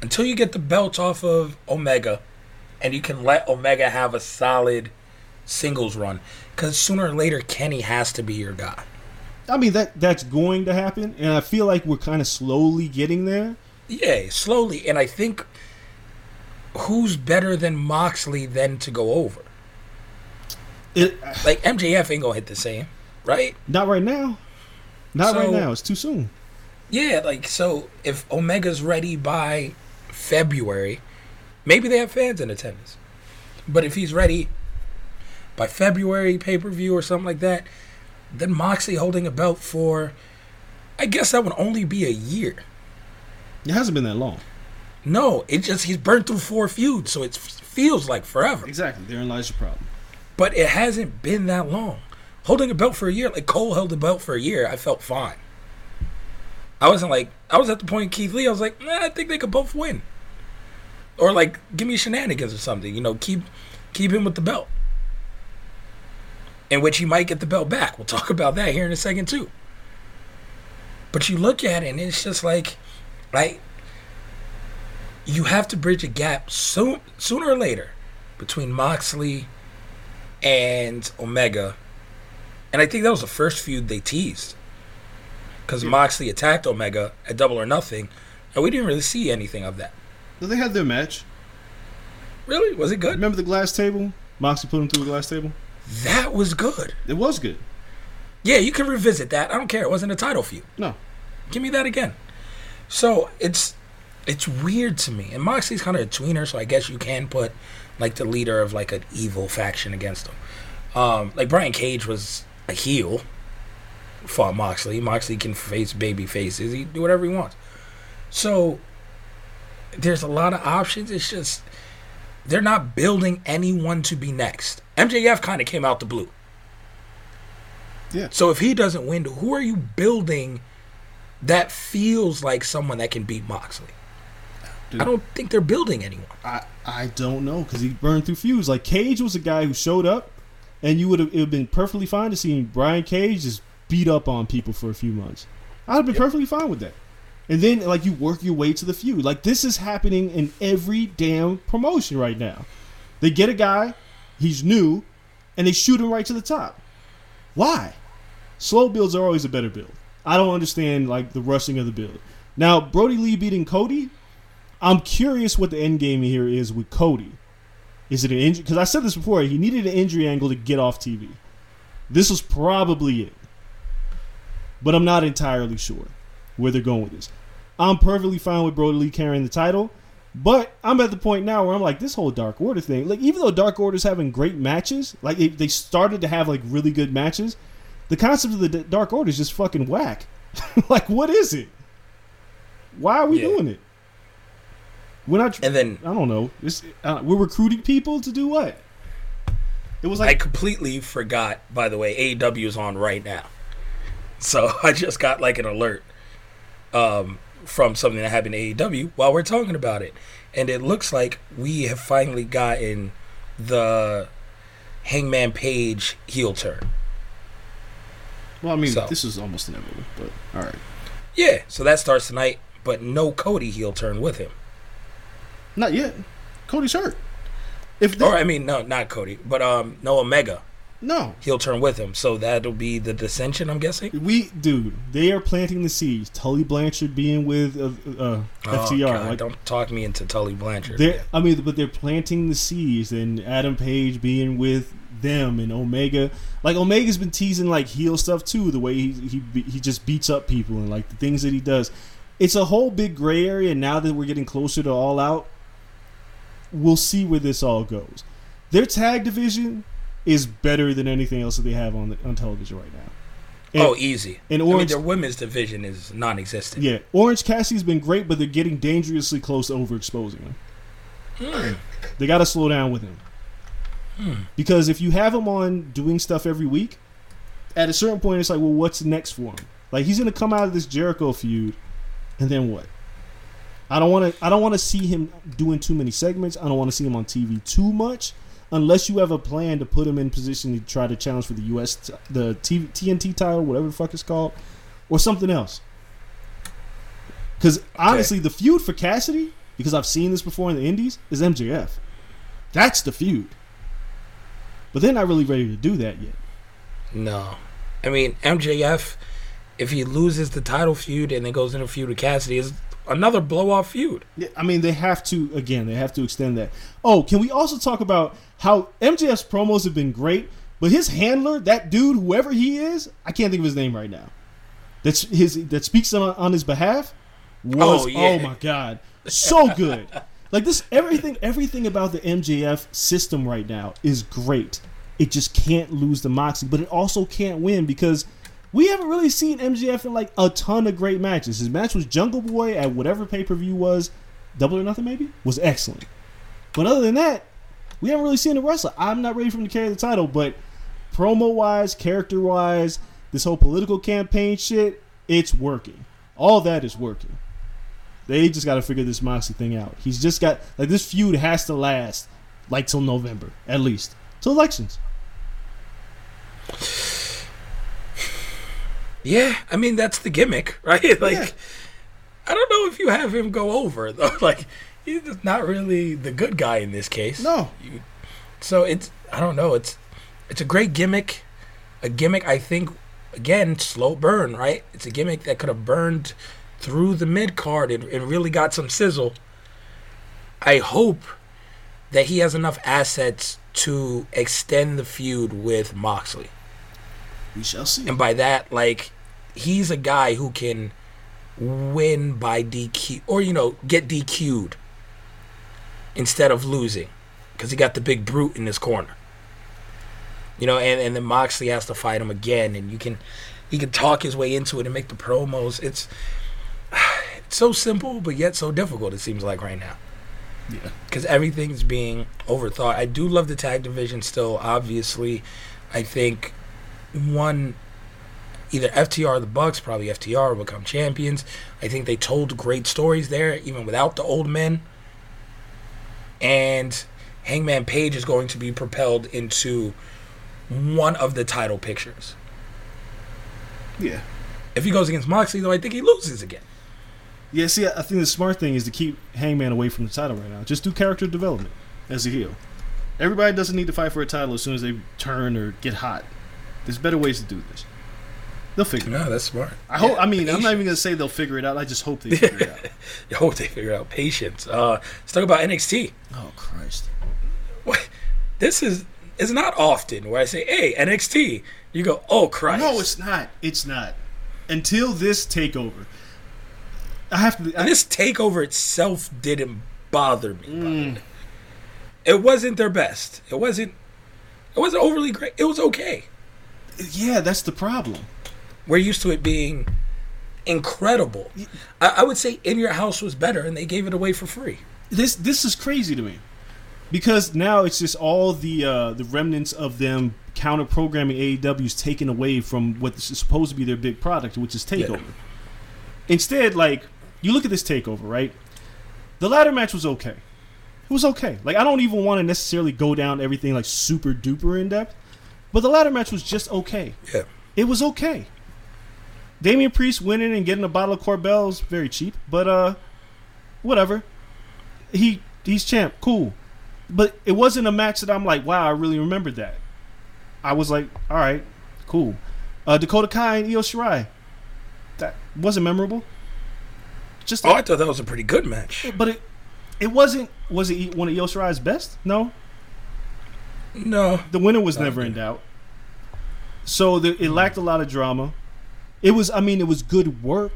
until you get the belt off of Omega and you can let Omega have a solid singles run. Cause sooner or later Kenny has to be your guy.
I mean that that's going to happen, and I feel like we're kind of slowly getting there.
Yeah, slowly. And I think who's better than Moxley then to go over?
It,
Like MJF ain't gonna hit the same, right?
not right now. Not right now. It's too soon.
Yeah, like so if Omega's ready by February, maybe they have fans in attendance. But if he's ready by February pay per view or something like that, then Moxley holding a belt for I guess that would only be a year.
It hasn't been that long.
No, it just he's burned through four feuds, so it feels like forever.
Exactly. Therein lies the problem.
But it hasn't been that long. Holding a belt for a year, like Cole held a belt for a year, I felt fine. I wasn't like I was at the point Keith Lee. I was like, nah, I think they could both win, or like give me shenanigans or something. You know, keep keep him with the belt, in which he might get the belt back. We'll talk about that here in a second too. But you look at it and it's just like, like you have to bridge a gap soon, sooner or later, between Moxley and Omega, and I think that was the first feud they teased because Moxley attacked Omega at Double or Nothing, and we didn't really see anything of that.
No, they had their match.
Really, was it good?
Remember the glass table? Moxley put him through the glass table.
That was good.
It was good.
Yeah, you can revisit that. I don't care. It wasn't a title feud.
No,
Give me that again. So it's it's weird to me. And Moxley's kind of a tweener, so I guess you can put like the leader of like an evil faction against him. Um, like Brian Cage was a heel, fought Moxley. Moxley can face baby faces. He do whatever he wants. So there's a lot of options. It's just they're not building anyone to be next. MJF kind of came out the blue.
Yeah.
So if he doesn't win, who are you building that feels like someone that can beat Moxley?
Dude.
I don't think they're building anyone.
I I don't know because he burned through feuds. Like Cage was a guy who showed up, and you would have it would have been perfectly fine to see Brian Cage just beat up on people for a few months. I'd have been perfectly fine with that. And then like you work your way to the feud. Like this is happening in every damn promotion right now. They get a guy, he's new, and they shoot him right to the top. Why? Slow builds are always a better build. I don't understand like the rushing of the build. Now Brodie Lee beating Cody, I'm curious what the end game here is with Cody. Is it an injury? Because I said this before. He needed an injury angle to get off TV. This was probably it, but I'm not entirely sure where they're going with this. I'm perfectly fine with Brodie Lee carrying the title, but I'm at the point now where I'm like, this whole Dark Order thing. Like, even though Dark Order's having great matches, like they, they started to have like really good matches, the concept of the D- Dark Order is just fucking whack. [LAUGHS] like, what is it? Why are we
Yeah.
doing it? We're not.
And then
I don't know. It's, uh, we're recruiting people to do what? It was like I
completely forgot, by the way, AEW is on right now. So [LAUGHS] I just got like an alert um, from something that happened to AEW while we're talking about it. And it looks like we have finally gotten the Hangman Page heel turn.
well, I mean,
So.
this is almost inevitable, but all right.
Yeah, so that starts tonight, but no Cody heel turn with him.
Not yet. Cody's hurt. If they,
Or I mean, no, not Cody, but um, no Omega
no,
he'll turn with him. So that'll be the dissension, I'm guessing.
we dude, they are planting the seeds. Tully Blanchard being with uh, uh, FTR,
Oh, God,
like
don't talk me into Tully Blanchard.
I mean, but they're planting the seeds, and Adam Page being with them, and Omega. Like Omega's been teasing like heel stuff too. The way he he he just beats up people and like the things that he does. It's a whole big gray area. And now that we're getting closer to All Out, we'll see where this all goes. Their tag division is better than anything else that they have on the, on television right now. And-
oh, easy.
and
I mean,
Orange-
their women's division is non-existent.
Yeah, Orange Cassidy's been great, but they're getting dangerously close to overexposing him.
Hmm.
They got to slow down with him. Because if you have him on doing stuff every week, at a certain point, it's like, well, what's next for him? Like he's gonna come out of this Jericho feud, and then what? I don't want to. I don't want to see him doing too many segments. I don't want to see him on TV too much, unless you have a plan to put him in position to try to challenge for the U.S. T- the T- TNT title, whatever the fuck it's called, or something else. Because honestly, the feud for Cassidy, because I've seen this before in the Indies, is MJF. That's the feud. But they're not really ready to do that yet.
No, I mean MJF, if he loses the title feud and then goes in a feud with Cassidy, is another blow off feud.
Yeah, I mean, they have to again. They have to extend that. Oh, can we also talk about how MJF's promos have been great, but his handler, that dude, whoever he is, I can't think of his name right now. That's his that speaks on, on his behalf. Was
Oh,
oh, my god, so good. [LAUGHS] like this, everything, everything about the MJF system right now is great. It just can't lose the Moxie, but it also can't win because we haven't really seen MJF in like a ton of great matches. His match was Jungle Boy at whatever pay per view was Double or Nothing maybe was excellent. But other than that, we haven't really seen a wrestler. I'm not ready for him to carry the title, but promo wise, character wise, this whole political campaign shit, it's working. All that is working. They just got to figure this Moxie thing out. He's just got like this feud has to last like till November at least, till elections.
Yeah, I mean that's the gimmick, [LAUGHS] right? Like,
Yeah.
I don't know if you have him go over though. [LAUGHS] Like, he's not really the good guy in this case.
No.
You, so it's I don't know. It's it's a great gimmick, a gimmick. I think again slow burn, right? It's a gimmick that could have burned through the mid card and, and really got some sizzle. I hope that he has enough assets to extend the feud with Moxley.
We shall see.
And by that, like, he's a guy who can win by DQ or, you know, get DQ'd instead of losing because he got the big brute in his corner. You know, and, and then Moxley has to fight him again, and you can he can talk his way into it and make the promos. It's [SIGHS] it's so simple, but yet so difficult. It seems like right now
Yeah.
because everything's being overthought. I do love the tag division still. Obviously, I think one either FTR or the Bucks, probably FTR, will become champions. I think they told great stories there, even without the old men. And Hangman Page is going to be propelled into one of the title pictures.
Yeah.
If he goes against Moxley, though, I think he loses again.
Yeah, see, I think the smart thing is to keep Hangman away from the title right now. Just do character development as a heel. Everybody doesn't need to fight for a title as soon as they turn or get hot. There's better ways to do this. They'll figure it out.
No, that's smart.
I hope. I mean, I'm not even gonna say they'll figure it out. I just hope they [LAUGHS] figure it out.
I hope they figure out patience. Uh, let's talk about NXT.
Oh Christ!
What? This is it's not often where I say, "Hey, NXT." You go, "Oh Christ!"
No, it's not. It's not. Until this takeover, I have to. I,
And this takeover itself didn't bother me.
Mm.
It wasn't their best. It wasn't. It wasn't overly great. It was okay.
Yeah, that's the problem.
We're used to it being incredible. I, I would say In Your House was better, and they gave it away for free.
This this is crazy to me because now it's just all the uh, the remnants of them counter programming AEW's taken away from what is supposed to be their big product, which is Takeover. Instead, like you look at this Takeover, right? The ladder match was okay. It was okay. Like I don't even want to necessarily go down everything like super duper in depth, but the ladder match was just okay.
Yeah.
It was okay. Damian Priest winning and getting a bottle of Korbel's very cheap, but uh, whatever. He he's champ, cool. But it wasn't a match that I'm like, wow, I really remembered that. I was like, all right, cool. Uh, Dakota Kai and Io Shirai, that wasn't memorable. Just,
Oh, I thought that was a pretty good match.
but it it wasn't. Was it one of Io Shirai's best? No,
No,
the winner was never in doubt. So the, it lacked a lot of drama. It was, I mean, it was good work,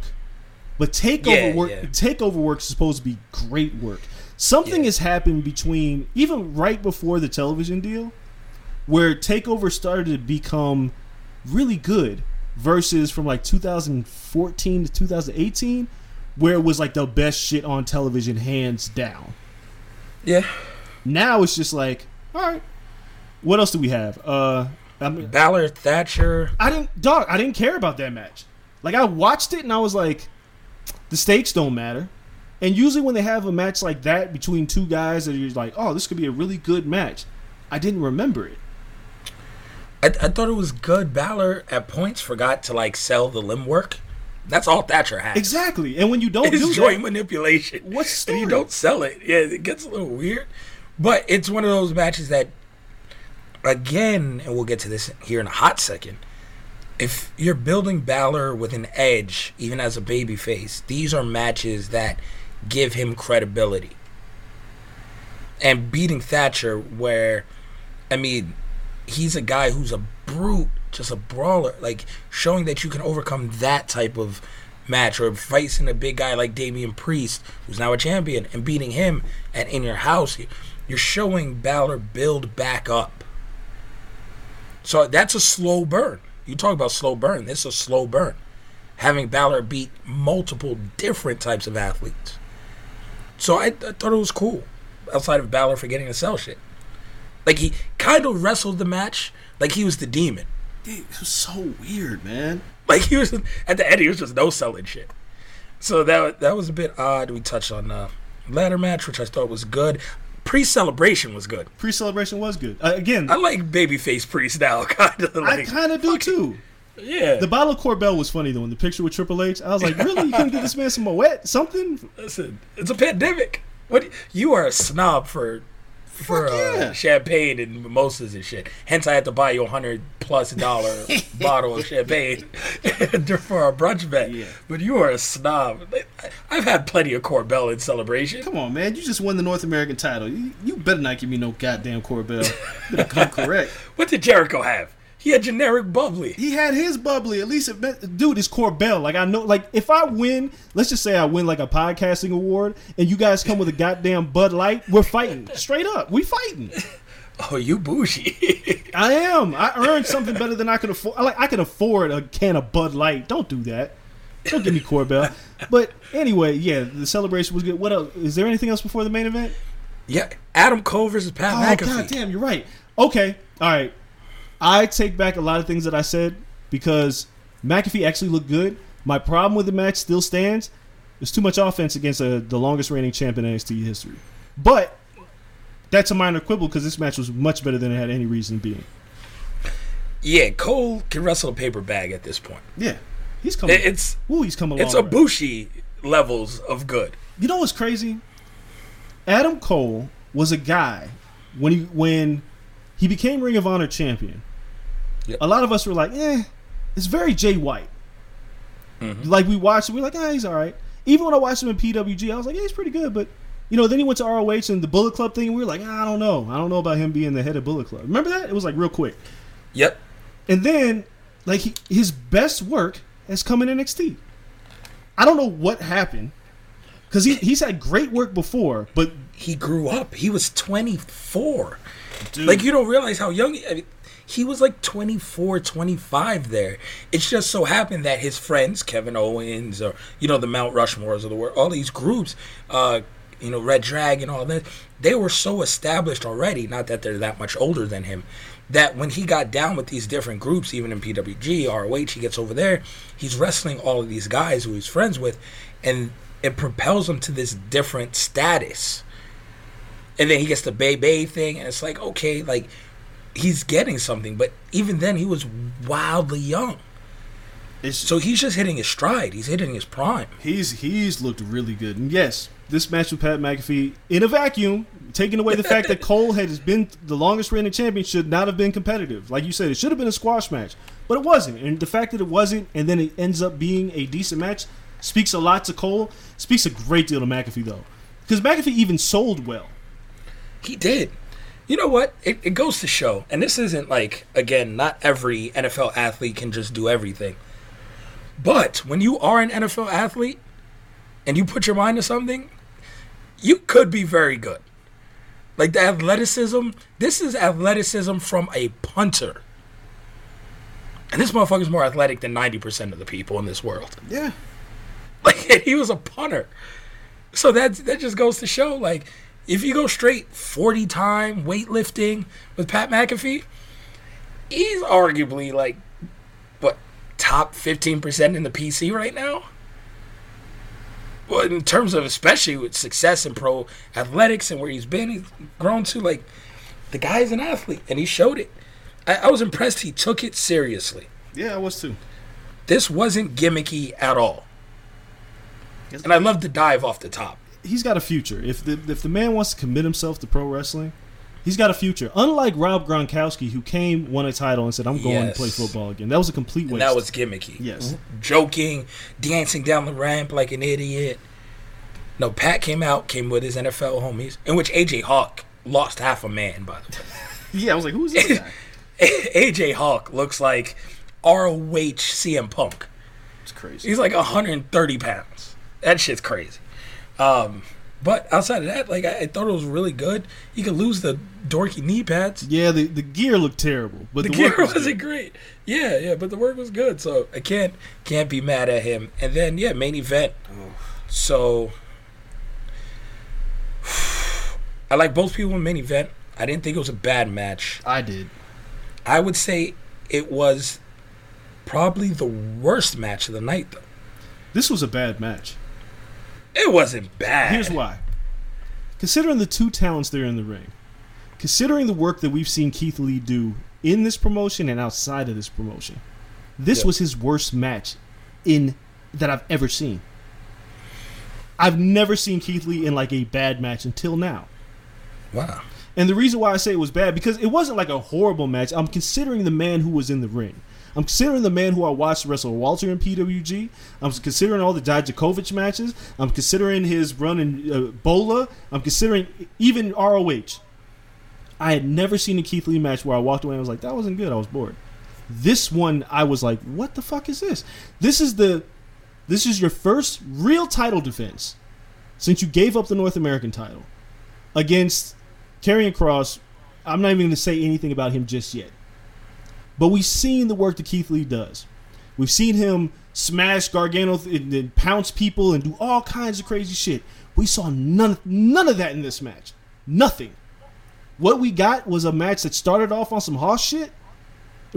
but takeover
Yeah,
work,
yeah.
takeover work is supposed to be great work. Something
Yeah.
has happened between even right before the television deal, where takeover started to become really good, versus from like 2014 to 2018, where it was like the best shit on television, hands down.
yeah.
Now it's just like, all right, what else do we have? Uh, I mean,
Balor, Thatcher.
I didn't, dog. I didn't care about that match. Like I watched it and I was like, the stakes don't matter. And usually when they have a match like that between two guys that you're like, oh, this could be a really good match. I didn't remember it.
I, I thought it was good. Balor at points forgot to like sell the limb work. That's all Thatcher has.
Exactly. And when you don't
It's
do
joint
that,
manipulation.
What's the
And you don't sell it. Yeah, it gets a little weird. But it's one of those matches that, again, and we'll get to this here in a hot second. If you're building Balor with an edge, even as a babyface, these are matches that give him credibility. And beating Thatcher, where, I mean, he's a guy who's a brute, just a brawler. Like showing that you can overcome that type of match, or facing a big guy like Damian Priest, who's now a champion, and beating him and in your house, you're showing Balor build back up. So that's a slow burn. You talk about slow burn. This is a slow burn. Having Balor beat multiple different types of athletes. So I, I thought it was cool. Outside of Balor forgetting to sell shit, like he kind of wrestled the match like he was the demon.
Dude, it was so weird, man.
Like he was at the end, he was just no selling shit. So that that was a bit odd. We touched on the ladder match, which I thought was good. Pre-celebration was good.
Pre-celebration was good. Uh, again,
I like babyface priest now, kind of
I kind of do too.
yeah.
The bottle of Korbel was funny though. In the picture with Triple H, I was like, really? You couldn't get this man some Moet, something? [LAUGHS]
Listen, it's a pandemic. What you are a snob for for uh,
yeah.
champagne and mimosas and shit. Hence, I had to buy you a hundred plus dollar [LAUGHS] bottle of champagne [LAUGHS] for our brunch bet.
Yeah.
But you are a snob. I've had plenty of Korbel in celebration.
Come on, man. You just won the North American title. You, you better not give me no goddamn Korbel. You better come [LAUGHS] correct.
What did Jericho have? He had generic bubbly.
He had his bubbly. At least it
Dude, it's Korbel. Like I know, like if I win, let's just say I win like a podcasting award, and you guys come with a goddamn Bud Light, we're fighting straight up. We fighting. [LAUGHS]
Oh, you bougie. [LAUGHS]
I am. I earned something better than I could afford. I Like I can afford a can of Bud Light. Don't do that. Don't give me Korbel. But anyway, yeah, the celebration was good. What else? Is there anything else before the main event?
yeah, Adam Cole versus Pat
Oh
McAfee.
god damn, you're right. Okay, all right. I take back a lot of things that I said because McAfee actually looked good. My problem with the match still stands. There's too much offense against uh the longest reigning champ in NXT history. But that's a minor quibble because this match was much better than it had any reason being.
Yeah, Cole can wrestle a paper bag at this point.
Yeah, he's coming.
It's
Ooh, he's come a long
it's
way.
Ibushi levels of good.
You know what's crazy? Adam Cole was a guy when he when he became Ring of Honor champion.
Yep.
A lot of us were like, "Eh, it's very Jay White."
Mm-hmm.
Like we watched, him, we are like, "Ah, he's all right." Even when I watched him in PWG, I was like, "Yeah, he's pretty good." But you know, then he went to ROH and the Bullet Club thing, and we were like, ah, "I don't know, I don't know about him being the head of Bullet Club." Remember that? It was like real quick.
Yep.
And then, like he, his best work has come in NXT. I don't know what happened because he, he's had great work before, but
He grew up. He was 24. Like you don't realize how young I mean, he was like 24, 25 there. It's just so happened that his friends, Kevin Owens or you know the Mount Rushmores of the world, all these groups, uh, you know Red Dragon, all that, they were so established already. Not that they're that much older than him. That when he got down with these different groups, even in PWG, ROH, he gets over there, he's wrestling all of these guys who he's friends with, and it propels him to this different status and then he gets the Bay Bay thing, and it's like, okay, like he's getting something, but even then he was wildly young.
it's,
So he's just hitting his stride. He's hitting his prime.
he's he's looked really good. And yes, this match with Pat McAfee in a vacuum, taking away the fact that [LAUGHS] Cole has been the longest reigning champion, should not have been competitive. Like you said, it should have been a squash match, but it wasn't. And the fact that it wasn't, and then it ends up being a decent match, speaks a lot to Cole. Speaks a great deal to McAfee though, because McAfee even sold well.
He did. You know what? It, it goes to show, and this isn't like again, not every NFL athlete can just do everything. But when you are an NFL athlete and you put your mind to something, you could be very good. Like the athleticism, this is athleticism from a punter. And this motherfucker's more athletic than 90% of the people in this world.
yeah. [LAUGHS]
Like he was a punter. So that that just goes to show like if you go straight 40 time weightlifting with Pat McAfee, he's arguably like what top 15% in the PC right now. Well, in terms of especially with success in pro athletics and where he's been, he's grown to like the guy's an athlete and he showed it. I, I was impressed he took it seriously.
Yeah, I was too.
This wasn't gimmicky at all. And I love the dive off the top.
He's got a future. If the if the man wants to commit himself to pro wrestling, he's got a future. Unlike Rob Gronkowski, who came, won a title, and said, "I'm going
Yes.
to play football again." That was a complete waste.
And that was gimmicky.
Yes. Mm-hmm.
Joking, dancing down the ramp like an idiot. No, Pat came out, came with his NFL homies, in which AJ Hawk lost half a man, by the way. [LAUGHS]
Yeah, I was like, who's this guy? [LAUGHS]
AJ Hawk looks like ROH CM Punk.
It's crazy.
He's like 130 pounds. That shit's crazy. Um, but outside of that, like I, I thought it was really good. You could lose the dorky knee pads.
yeah. The, the gear looked terrible, but
the,
the,
gear
work was
wasn't great. Yeah, yeah, but the work was good, so I can't can't be mad at him. And then yeah, main event. So [SIGHS] I like both people in main event. I didn't think it was a bad match.
I did.
I would say it was probably the worst match of the night, though.
This was a bad match.
It wasn't bad.
Here's why. Considering the two talents there in the ring, considering the work that we've seen Keith Lee do in this promotion and outside of this promotion, this
Yeah.
was his worst match in that I've ever seen. I've never seen Keith Lee in like a bad match until now.
Wow.
And the reason why I say it was bad because it wasn't like a horrible match. I'm considering the man who was in the ring. I'm considering the man who I watched wrestle Walter in PWG. I'm considering all the Dijakovic matches. I'm considering his run in uh, Bola. I'm considering even ROH. I had never seen a Keith Lee match where I walked away and I was like, that wasn't good. I was bored. This one, I was like, what the fuck is this? This is the, this is your first real title defense since you gave up the North American title against Karrion Cross. I'm not even going to say anything about him just yet. But we've seen the work that Keith Lee does. We've seen him smash Gargano th- and, and pounce people and do all kinds of crazy shit. We saw none none of that in this match. Nothing. What we got was a match that started off on some hoss shit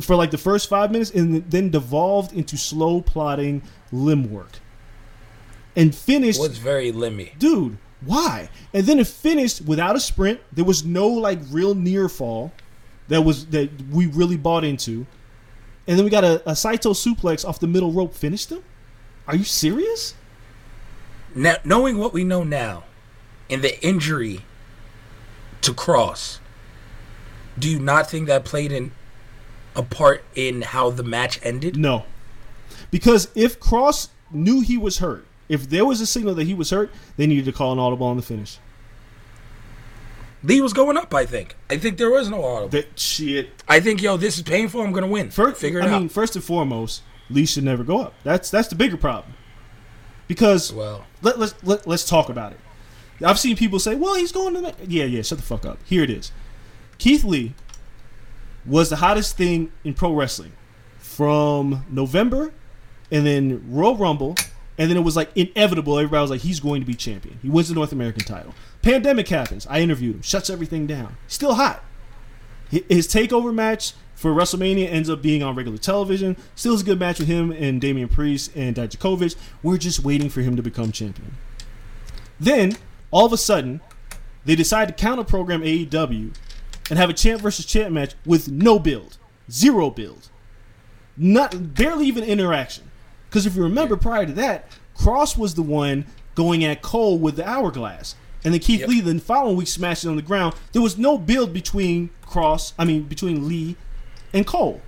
for like the first five minutes and then devolved into slow plotting limb work. And finished
was very limmy.
dude, why? And then it finished without a sprint. There was no like real near fall that was that we really bought into. And then we got a, a Saito suplex off the middle rope. Finished him? Are you serious?
Now, knowing what we know now, and the injury to Cross, do you not think that played in a part in how the match ended?
No, because if Cross knew he was hurt, if there was a signal that he was hurt, they needed to call an audible on the finish.
Lee was going up. I think. I think there was no audible.
That shit.
I think yo, this is painful. I'm gonna win.
First,
Figure it
I
out.
mean, first and foremost, Lee should never go up. That's that's the bigger problem. Because
well,
let, let's let, let's talk about it. I've seen people say, "Well, he's going to the yeah, yeah." Shut the fuck up. Here it is. Keith Lee was the hottest thing in pro wrestling from November, and then Royal Rumble, and then it was like inevitable. Everybody was like, "He's going to be champion." He wins the North American title. Pandemic happens. I interviewed him. Shuts everything down. Still hot. His takeover match for WrestleMania ends up being on regular television. Still is a good match with him and Damian Priest and Dijakovic. We're just waiting for him to become champion. Then, all of a sudden, they decide to counter program AEW and have a champ versus champ match with no build, zero build, not barely even interaction. Because if you remember, prior to that, Cross was the one going at Cole with the hourglass, and then Keith
Yep.
Lee then following week smashed it on the ground. There was no build between Cross, I mean between Lee and Cole.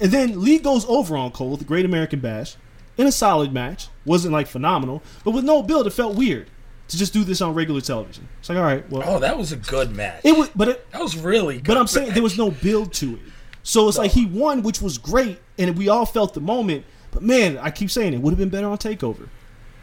And then Lee goes over on Cole with the Great American Bash in a solid match. Wasn't like phenomenal, but with no build, it felt weird to just do this on regular television. It's like, all right, well,
oh, that was a good match.
it was, but it,
that was really. good
but I'm saying there was no build to it. So it's like he won, which was great, and we all felt the moment. But man, I keep saying it would have been better on Takeover.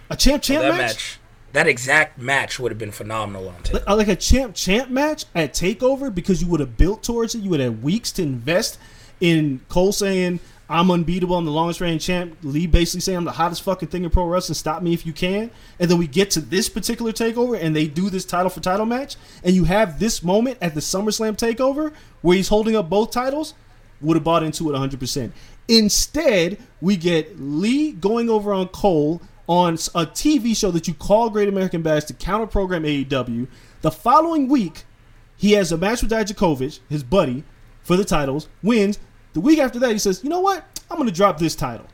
A champ champ oh,
that
match,
match. That exact match would have been phenomenal on tape.
Like- like a champ champ match at Takeover, because you would have built towards it. You would have weeks to invest in Cole saying I'm unbeatable, I'm the longest reigning champ. Lee basically saying I'm the hottest fucking thing in pro wrestling. Stop me if you can. And then we get to this particular Takeover, and they do this title for title match, and you have this moment at the SummerSlam Takeover where he's holding up both titles. Would have bought into it 100%. Instead, we get Lee going over on Cole on a TV show that you call Great American Bash to counter program AEW. The following week, he has a match with Dijakovic, his buddy, for the titles, wins. The week after that, he says, You know what? I'm going to drop this title.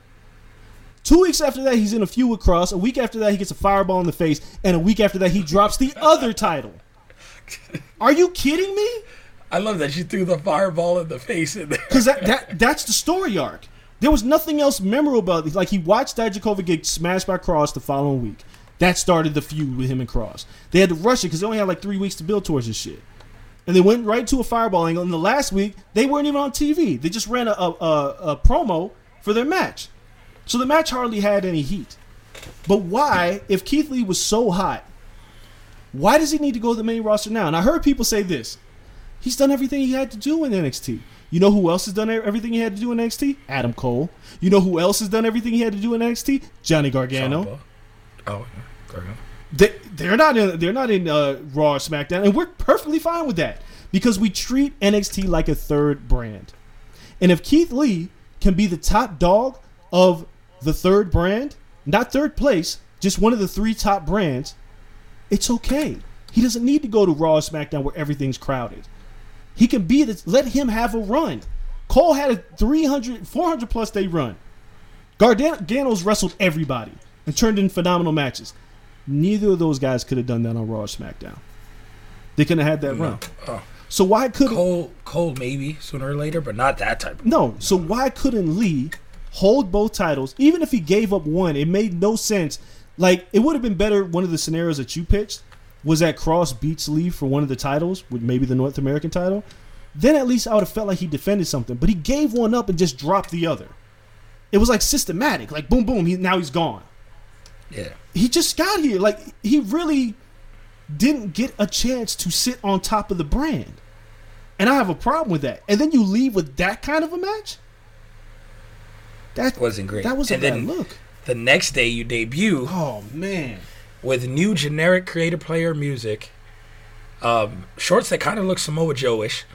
Two weeks after that, he's in a feud with Cross. A week after that, he gets a fireball in the face. And a week after that, he drops the other title. Are you kidding me?
I love that you threw the fireball in the face in there.
Because that, that that's the story arc. There was nothing else memorable about it. Like he watched Dijakovic get smashed by Cross the following week. That started the feud with him and Cross. They had to rush it because they only had like three weeks to build towards this shit. And they went right to a fireball angle. And the last week, they weren't even on TV. They just ran a, a, a, a promo for their match. So the match hardly had any heat. But why, if Keith Lee was so hot, why does he need to go to the main roster now? And I heard people say this. He's done everything he had to do in NXT. You know who else has done everything he had to do in NXT? Adam Cole. You know who else has done everything he had to do in NXT? Johnny Gargano.
Oh. Gargano.
They, they're not in. They're not in uh, Raw or SmackDown, and we're perfectly fine with that because we treat NXT like a third brand. And if Keith Lee can be the top dog of the third brand, not third place, just one of the three top brands, it's okay. He doesn't need to go to Raw or SmackDown where everything's crowded. He can be this. Let him have a run. Cole had a 300, 400 plus day run. Gargano's wrestled everybody and turned in phenomenal matches. Neither of those guys could have done that on Raw or SmackDown. They couldn't have had that run.
Oh.
So why couldn't
Cole, Cole maybe sooner or later, but not that type. Of,
no? So why couldn't Lee hold both titles? Even if he gave up one, it made no sense. Like it would have been better. One of the scenarios that you pitched was that Cross beats Lee for one of the titles, with maybe the North American title. Then at least I would have felt like he defended something. But he gave one up and just dropped the other. It was like systematic. Like boom, boom. He, now he's gone.
yeah.
He just got here. Like he really didn't get a chance to sit on top of the brand. And I have a problem with that. And then you leave with that kind of a match? That
Wasn't great.
That was a
And
bad
then-
look.
The next day you debut
Oh man.
With new generic creator player music, um, shorts that kind of look Samoa Joe-ish,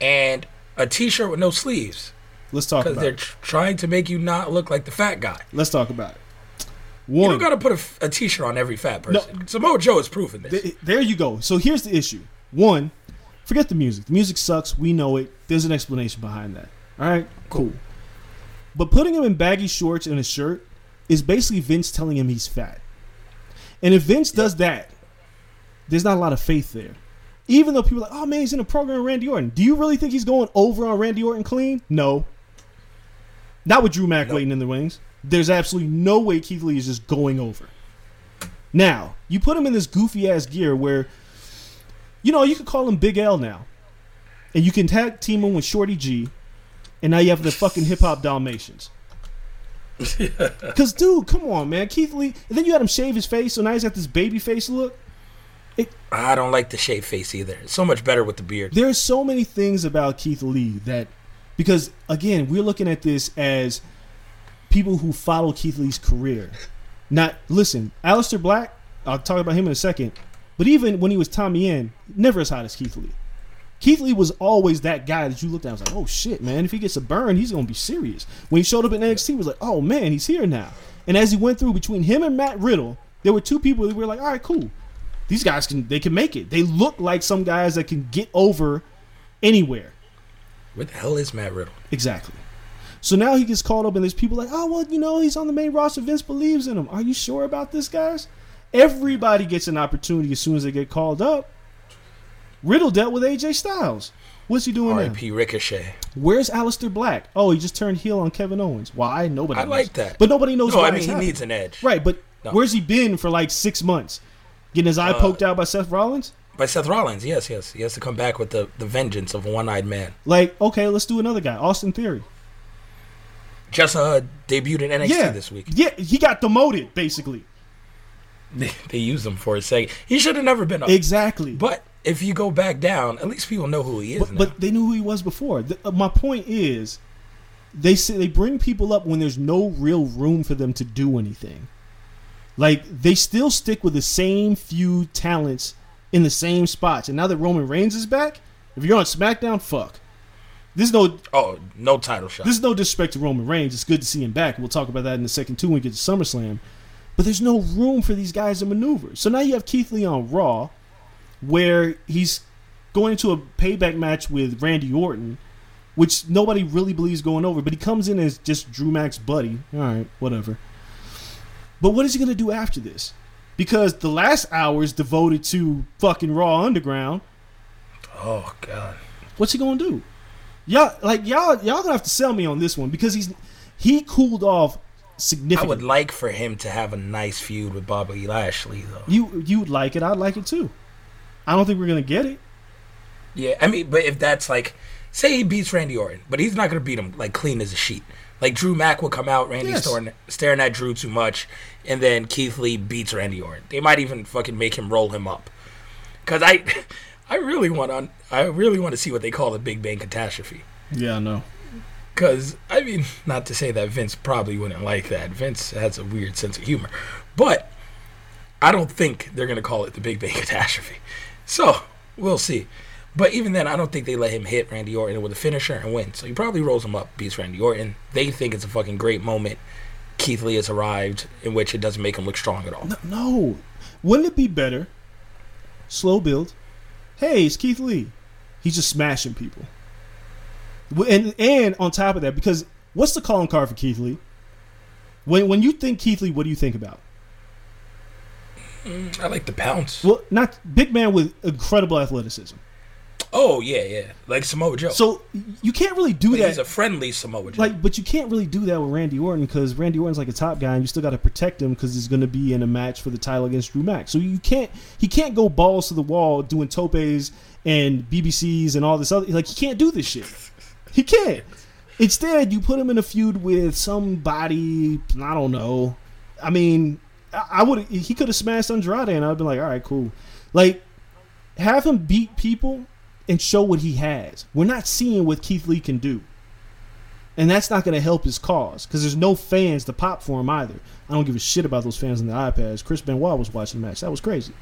and a T-shirt with no sleeves
Let's talk about
because
they're
tr- trying to make you not look like the fat guy.
Let's talk about it.
You don't got to put a a, T-shirt on every fat person. Samoa Joe is proof in this.
Th- there you go. So here's the issue. One, forget the music. The music sucks. We know it. There's an explanation behind that. All right, cool. But putting him in baggy shorts and a shirt is basically Vince telling him he's fat. And if Vince does that, there's not a lot of faith there. Even though people are like, oh man, he's in a program with Randy Orton. Do you really think he's going over on Randy Orton clean? No. Not with Drew Mack waiting in the wings. There's absolutely no way Keith Lee is just going over. Now, you put him in this goofy ass gear where, you know, you could call him Big L now. And you can tag team him with Shorty G. And now you have the fucking hip hop Dalmatians. [LAUGHS] Because, dude, come on, man. Keith Lee. And then you had him shave his face, so now he's got this baby face look.
I don't like the shaved face either. It's so much better with the beard.
There are so many things about Keith Lee that, because again, we're looking at this as people who follow Keith Lee's career. Not listen, Aleister Black. I'll talk about him in a second. But even when he was Tommy End, never as hot as Keith Lee. Keith Lee was always that guy that you looked at and was like, oh shit, man, if he gets a burn, he's gonna be serious. When he showed up in NXT, he was like, oh man, he's here now. And as he went through between him and Matt Riddle, there were two people that were like, all right, cool. These guys can they can make it. They look like some guys that can get over anywhere.
Where the hell is Matt Riddle?
Exactly. So now he gets called up, and there's people like, oh well, you know, he's on the main roster. Vince believes in him. Are you sure about this, guys? Everybody gets an opportunity as soon as they get called up. Riddle dealt with AJ Styles. What's he doing now?
R.I.P. Ricochet.
Where's Aleister Black? Oh, he just turned heel on Kevin Owens. Why? Nobody.
I
knows.
like that.
but nobody knows
No,
why.
I mean he needs an edge.
right. But
No.
where's he been for like six months? Getting his eye
Uh,
poked out by Seth Rollins.
By Seth Rollins, yes, yes. He has to come back with the, the vengeance of a one eyed man.
Like, okay, let's do another guy, Austin Theory.
Just uh, debuted in NXT
yeah,
this week.
Yeah, he got demoted basically.
They, [LAUGHS] they used him for a second. He should have never been up.
Exactly.
But if you go back down, at least people know who he is
but, but they knew who he was before. The, uh, my point is, they say they bring people up when there's no real room for them to do anything. Like they still stick with the same few talents in the same spots. And now that Roman Reigns is back, if you're on SmackDown, fuck. This is no
oh, no title shot.
this is no disrespect to Roman Reigns. It's good to see him back. We'll talk about that in the second two when we get to SummerSlam. But there's no room for these guys to maneuver. So now you have Keith Lee on Raw, where he's going into a payback match with Randy Orton, which nobody really believes going over. But he comes in as just Drew Mac's buddy. All right, whatever. But what is he going to do after this? Because the last hour is devoted to fucking Raw Underground.
oh God.
What's he gonna do? Y'all like y'all y'all gonna have to sell me on this one because he's he cooled off significantly.
I would like for him to have a nice feud with Bobby Lashley, though.
you you would like it. I'd like it too. I don't think we're gonna get it.
Yeah, I mean, but if that's like, say he beats Randy Orton, but he's not gonna beat him like clean as a sheet. Like Drew Mack will come out, Randy's
Yes.
staring, staring at Drew too much, and then Keith Lee beats Randy Orton. They might even fucking make him roll him up. Cause I, [LAUGHS] I really want to, I really want to see what they call the Big Bang catastrophe.
Yeah, I know.
Cause I mean, [LAUGHS] not to say that Vince probably wouldn't like that. Vince has a weird sense of humor, but I don't think they're gonna call it the Big Bang [LAUGHS] Catastrophe. So we'll see. But even then, I don't think they let him hit Randy Orton with a finisher and win. So he probably rolls him up, beats Randy Orton. They think it's a fucking great moment. Keith Lee has arrived, in which it doesn't make him look strong at all.
No, no. Wouldn't it be better? Slow build. Hey, it's Keith Lee. He's just smashing people. And and on top of that, because what's the calling card for Keith Lee? When when you think Keith Lee, what do you think about?
I like the pounce.
Well, not big man with incredible athleticism.
Oh yeah, yeah, like Samoa Joe.
So you can't really do that.
he's a friendly Samoa Joe.
like, but you can't really do that with Randy Orton because Randy Orton's like a top guy, and you still got to protect him because he's going to be in a match for the title against Drew Mack. So you can't, he can't go balls to the wall doing topes and BBCs and all this other. Like he can't do this shit. He can't. Instead, you put him in a feud with somebody. I don't know. I mean, I, would. He could have smashed Andrade, and I'd been like, all right, cool. Like, have him beat people and show what he has. We're not seeing what Keith Lee can do. And that's not going to help his cause because there's no fans to pop for him either. I don't give a shit about those fans on the iPads. Chris Benoit was watching the match. That was crazy.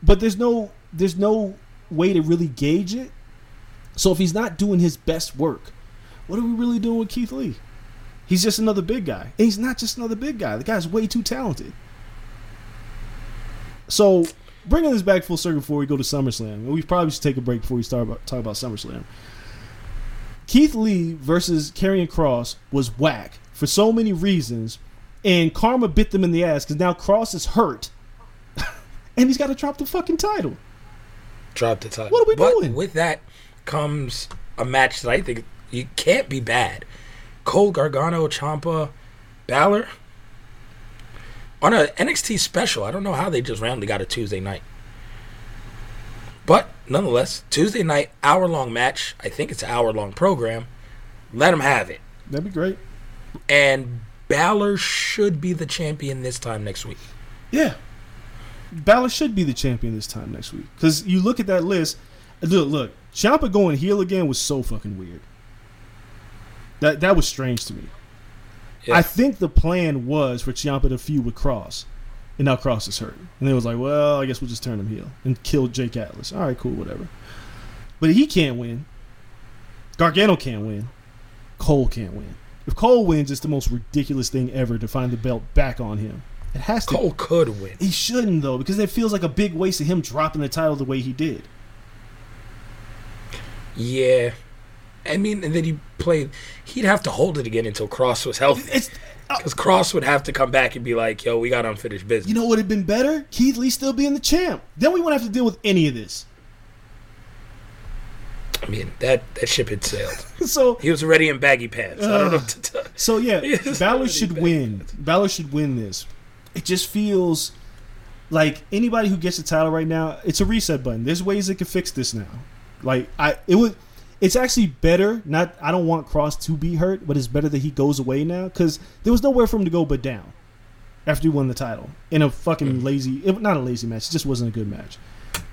But there's no there's no way to really gauge it. So if he's not doing his best work, what are we really doing with Keith Lee? He's just another big guy. And he's not just another big guy. The guy's way too talented. So bringing this back full circle before we go to SummerSlam, we probably should take a break before we start about, talk about SummerSlam. Keith Lee versus Karrion Kross was whack for so many reasons, and Karma bit them in the ass because now Kross is hurt, [LAUGHS] and he's got to drop the fucking title.
Drop the title.
What are we
but
doing?
With that comes a match that I think you can't be bad. Cole Gargano, Ciampa, Balor on a NXT special. I don't know how they just randomly got a Tuesday night, but nonetheless, Tuesday night hour long match. I think it's an hour long program. Let them have it.
That'd be great.
And Balor should be the champion this time next week.
Yeah. Balor should be the champion this time next week. Because you look at that list, look, look, Ciampa going heel again was so fucking weird. That that was strange to me.
Yeah.
I think the plan was for Ciampa to feud with Kross, and now Kross is hurt, and they was like, well, I guess we'll just turn him heel and kill Jake Atlas. All right, cool, whatever. But he can't win. Gargano can't win. Cole can't win. If Cole wins, it's the most ridiculous thing ever to find the belt back on him. It has to.
Cole could win.
He shouldn't though, because it feels like a big waste of him dropping the title the way he did.
Yeah. I mean, and then he played. He'd have to hold it again until Kross was healthy. Because uh, Kross would have to come back and be like, yo, we got unfinished business.
you know what would have been better? Keith Lee still being the champ. Then we wouldn't have to deal with any of this.
I mean, that, that ship had sailed. [LAUGHS]
So
He was already in baggy pants. I don't know uh, what to tell
so yeah, [LAUGHS] Balor should win. Balor should win this. It just feels like anybody who gets the title right now, it's a reset button. There's ways they can fix this now. Like I it would it's actually better. Not I don't want Kross to be hurt, but it's better that he goes away now because there was nowhere for him to go but down after he won the title in a fucking lazy, it, not a lazy match. It just wasn't a good match.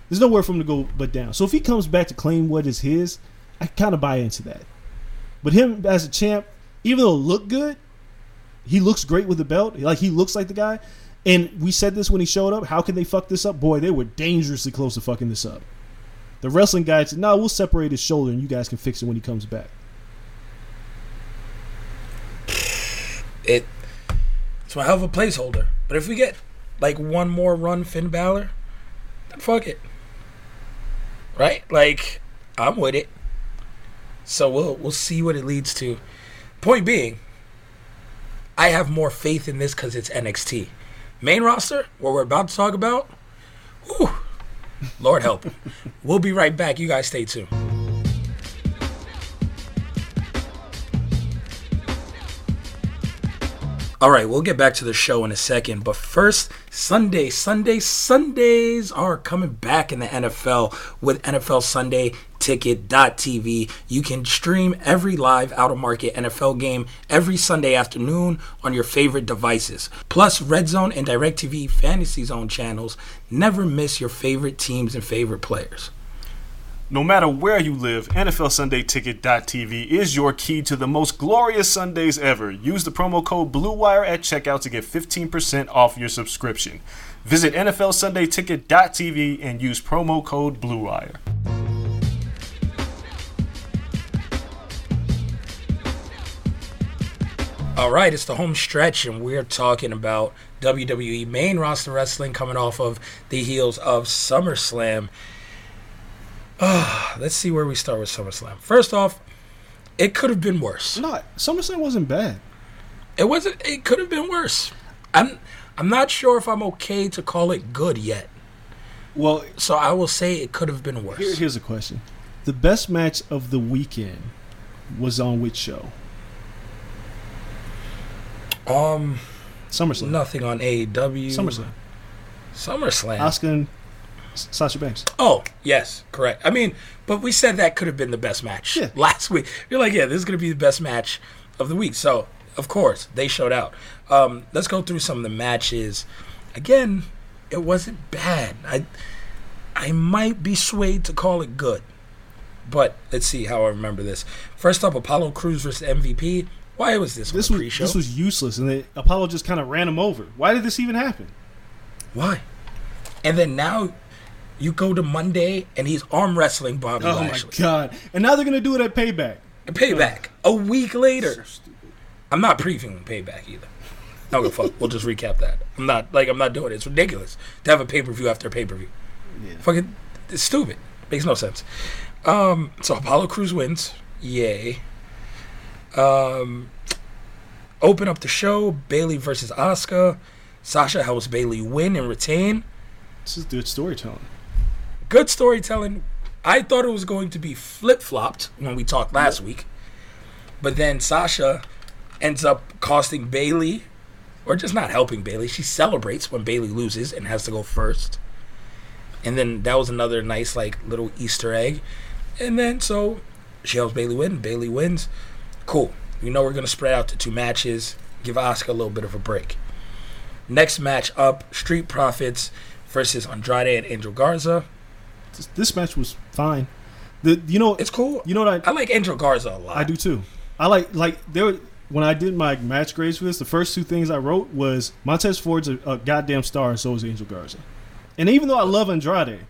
There's nowhere for him to go but down. So if he comes back to claim what is his, I kind of buy into that. But him as a champ, even though it looked good, he looks great with the belt. Like he looks like the guy. And we said this when he showed up. How can they fuck this up? Boy, they were dangerously close to fucking this up. The wrestling guy said, "No, we'll separate his shoulder, and you guys can fix it when he comes back."
it. It's a hell of a placeholder. But if we get like one more run Finn Balor, then fuck it. Right? Like, I'm with it. So we'll we'll see what it leads to. Point being, I have more faith in this because it's NXT. Main roster, what we're about to talk about, Lord help. we'll be right back. You guys stay tuned. All right, we'll get back to the show in a second, but first, Sunday, Sunday, Sundays are coming back in the NFL with NFL Sunday Ticket.tv. You can stream every live out of market NFL game every Sunday afternoon on your favorite devices. Plus, Red Zone and DirecTV Fantasy Zone channels never miss your favorite teams and favorite players.
No matter where you live, NFLSundayTicket.tv is your key to the most glorious Sundays ever. Use the promo code BLUEWIRE at checkout to get 15% off your subscription. Visit NFLSundayTicket.tv and use promo code BLUEWIRE.
All right, it's the home stretch, and we're talking about WWE main roster wrestling coming off of the heels of SummerSlam. Ah, [SIGHS] let's see where we start with SummerSlam. First off, it could have been worse.
No, SummerSlam wasn't bad.
It wasn't. It could have been worse. I'm. I'm not sure if I'm okay to call it good yet.
Well,
So I will say it could have been worse.
here, here's a question: The best match of the weekend was on which show?
Um,
SummerSlam.
nothing on AEW.
SummerSlam.
SummerSlam.
Asuka and Sasha Banks.
Oh, yes, correct. I mean, but we said that could have been the best match
Yeah.
last week. You're like, yeah, this is going to be the best match of the week. So, of course, they showed out. Um, let's go through some of the matches. Again, it wasn't bad. I I might be swayed to call it good. But let's see how I remember this. First up, Apollo Crews versus MVP. Why was this,
This was
pre-show?
this was useless, and Apollo just kind of ran him over. Why did this even happen?
Why? And then now you go to Monday and he's arm wrestling Bobby
Oh
Lashley.
my god! And now they're gonna do it at Payback.
Payback a week later. I'm not previewing Payback either. No a fuck. We'll just recap that. I'm not like I'm not doing it. It's ridiculous to have a pay per view after a pay per view. Yeah. Fucking it's stupid. Makes no sense. Um, so Apollo Crews wins. Yay. Um, open up the show. Bayley versus Asuka. Sasha helps Bayley win and retain.
This is good storytelling.
Good storytelling. I thought it was going to be flip flopped when we talked last week, but then Sasha ends up costing Bayley, or just not helping Bayley. She celebrates when Bayley loses and has to go first, and then that was another nice like little Easter egg. And then so she helps Bayley win. Bayley wins. Cool. You know we're gonna spread out to two matches. Give Asuka a little bit of a break. Next match up: Street Profits versus Andrade and Angel Garza.
This, match was fine. The you know
It's cool.
You know what I
I like Angel Garza a lot.
I do too. I like like there were- when I did my match grades for this. The first two things I wrote was Montez Ford's a, a goddamn star, and so is Angel Garza. And even though I love Andrade,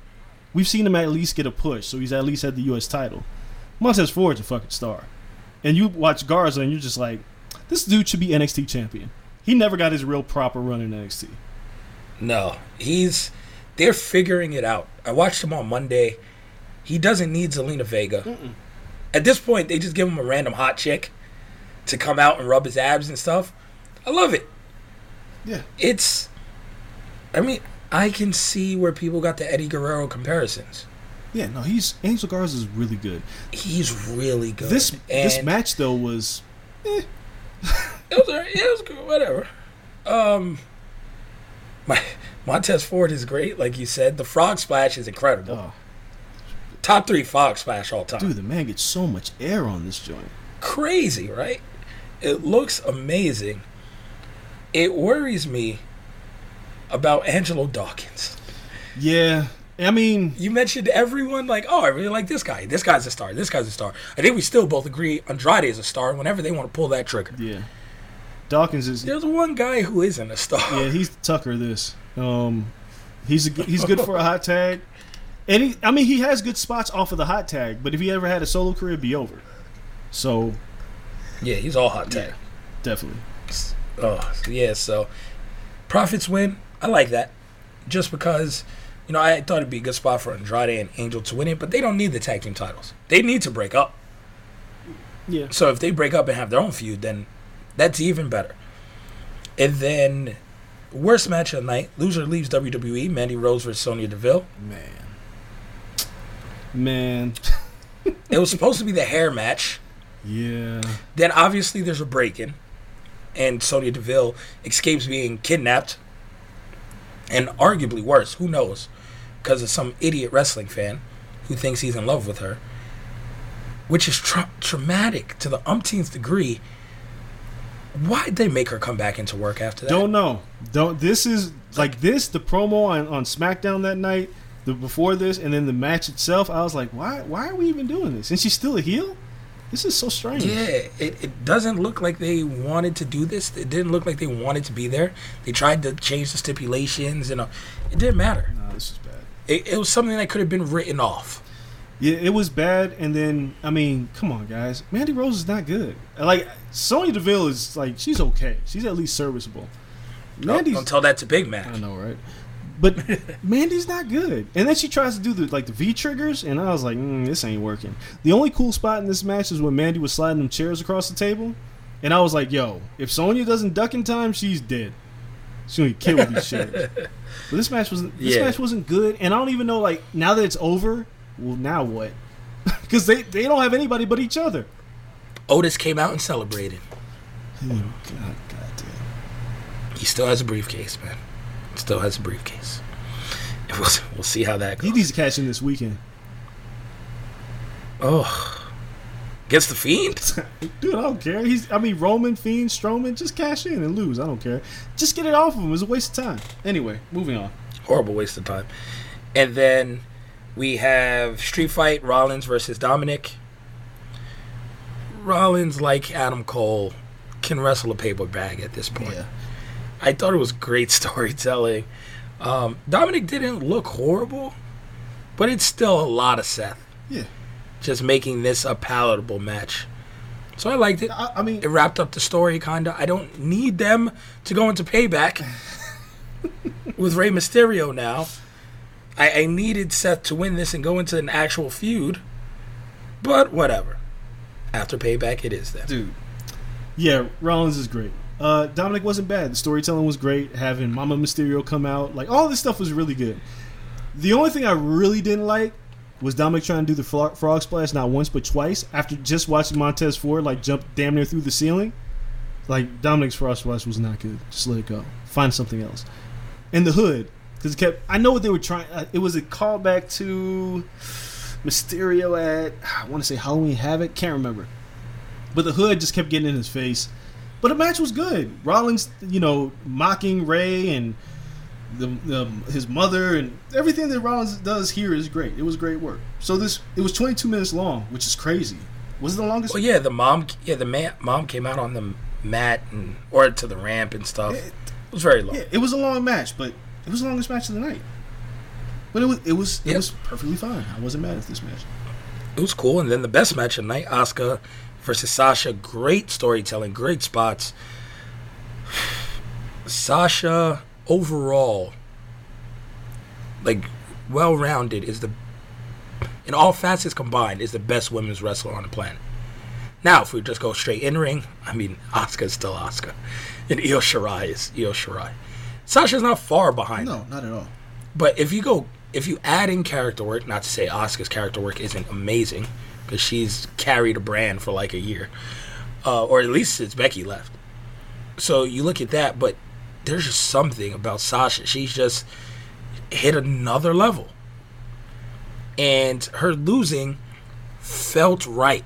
we've seen him at least get a push, so he's at least had the U.S. title. Montez Ford's a fucking star, and you watch Garza, and you're just like, this dude should be NXT champion. He never got his real proper run in NXT.
No, he's they're figuring it out. I watched him on Monday. He doesn't need Zelina Vega. At this point, they just give him a random hot chick to come out and rub his abs and stuff. I love it.
Yeah.
It's I mean, I can see where people got the Eddie Guerrero comparisons.
Yeah, no, he's Angel Garza is really good.
He's really good.
This this match though was
It was. Yeah, it was good. Whatever. Um, my Montez Ford is great, like you said. The frog splash is incredible.
oh,
Top three frog splash all time.
dude, the man gets so much air on this joint.
Crazy, right? It looks amazing. It worries me about Angelo Dawkins.
Yeah, I mean,
You mentioned everyone like, oh, I really like this guy. This guy's a star. This guy's a star. I think we still both agree Andrade is a star whenever they want to pull that trigger.
yeah. Dawkins is
There's one guy who isn't a star.
yeah, he's Tucker. This um, he's a, he's good for a hot tag, and he I mean he has good spots off of the hot tag. But if he ever had a solo career, it'd be over. So
Yeah, he's all hot tag.
definitely,
Oh, yeah, so profits win. I like that. Just because, you know, I thought it'd be a good spot for Andrade and Angel to win it, but they don't need the tag team titles. They need to break up.
yeah.
So if they break up and have their own feud, then that's even better. And then, worst match of the night loser leaves WWE Mandy Rose versus Sonya Deville.
Man, man, [LAUGHS]
It was supposed to be the hair match.
yeah.
Then obviously there's a break in, and Sonya Deville escapes being kidnapped, and arguably worse, who knows, because of some idiot wrestling fan who thinks he's in love with her, which is tra- traumatic to the umpteenth degree. Why'd they make her come back into work after that?
Don't know. Don't. This is like this. The promo on, on SmackDown that night. the before this and then the match itself, I was like, why why are we even doing this? And she's still a heel. This is so strange.
Yeah, it, it doesn't look like they wanted to do this. It didn't look like they wanted to be there. They tried to change the stipulations, and uh, it didn't matter.
Nah, this is bad.
It, it was something that could have been written off.
Yeah, it was bad. And then, I mean, come on, guys. Mandy Rose is not good. Like, Sonya Deville is, like, she's okay. She's at least serviceable.
Don't,
Mandy's.
don't tell that to Big Mac.
I know, right? But [LAUGHS] Mandy's not good. And then she tries to do the like the V triggers, and I was like, mm, this ain't working. The only cool spot in this match is when Mandy was sliding them chairs across the table, and I was like, yo, if Sonya doesn't duck in time, she's dead. She's gonna get killed with these [LAUGHS] chairs. But this match wasn't. This
Yeah.
match wasn't good, and I don't even know like now that it's over. Well, now what? [LAUGHS] Because they they don't have anybody but each other.
Otis came out and celebrated.
Oh, God, God damn.
He still has a briefcase, man. Still has a briefcase. [LAUGHS] We'll, we'll see how that goes.
He needs to cash in this weekend.
Oh, against the Fiend. [LAUGHS]
Dude, I don't care. He's, I mean, Roman, Fiend, Strowman, just cash in and lose. I don't care. Just get it off of him. It's a waste of time. Anyway, moving on.
Horrible waste of time. And then we have Street Fight Rollins versus Dominic. Rollins, like Adam Cole, can wrestle a paper bag at this point. Yeah. I thought it was great [LAUGHS] storytelling. Um, Dominic didn't look horrible, but it's still a lot of Seth.
Yeah.
Just making this a palatable match. So I liked it.
I, I mean,
It wrapped up the story, kinda. I don't need them to go into payback [LAUGHS] with Rey Mysterio now. I, I needed Seth to win this and go into an actual feud, but whatever. After payback, it is then.
dude. Yeah, Rollins is great. Uh, Dominic wasn't bad. The storytelling was great. Having Mama Mysterio come out, like all this stuff was really good. The only thing I really didn't like was Dominic trying to do the frog splash not once but twice after just watching Montez Ford like jump damn near through the ceiling. Like Dominic's frog splash was not good. Just let it go. Find something else. And the hood because it kept. I know what they were trying. Uh, it was a callback to Mysterio at I want to say Halloween Havoc. Can't remember. But the hood just kept getting in his face. But the match was good. Rollins, you know, mocking Ray and the, the um, his mother and everything that Rollins does here is great. It was great work. So this it was 22 minutes long, which is crazy. Was it the longest?
Well, yeah, the mom, yeah, the man, mom came out on the mat and or to the ramp and stuff.
It-
It was very long.
Yeah, it was a long match, but it was the longest match of the night. But it was it was it
Yep.
was perfectly fine. I wasn't mad at this match.
It was cool. And then the best match of the night, Asuka versus Sasha. Great storytelling, great spots. [SIGHS] Sasha overall, like well rounded, is the in all facets combined is the best women's wrestler on the planet. Now, if we just go straight in ring, I mean, Asuka is still Asuka, and Io Shirai is Io Shirai. Sasha's not far behind.
No, not at all.
But if you go, if you add in character work, not to say Asuka's character work isn't amazing, because she's carried a brand for like a year, uh, or at least since Becky left. So you look at that, but there's just something about Sasha. She's just hit another level, and her losing felt right.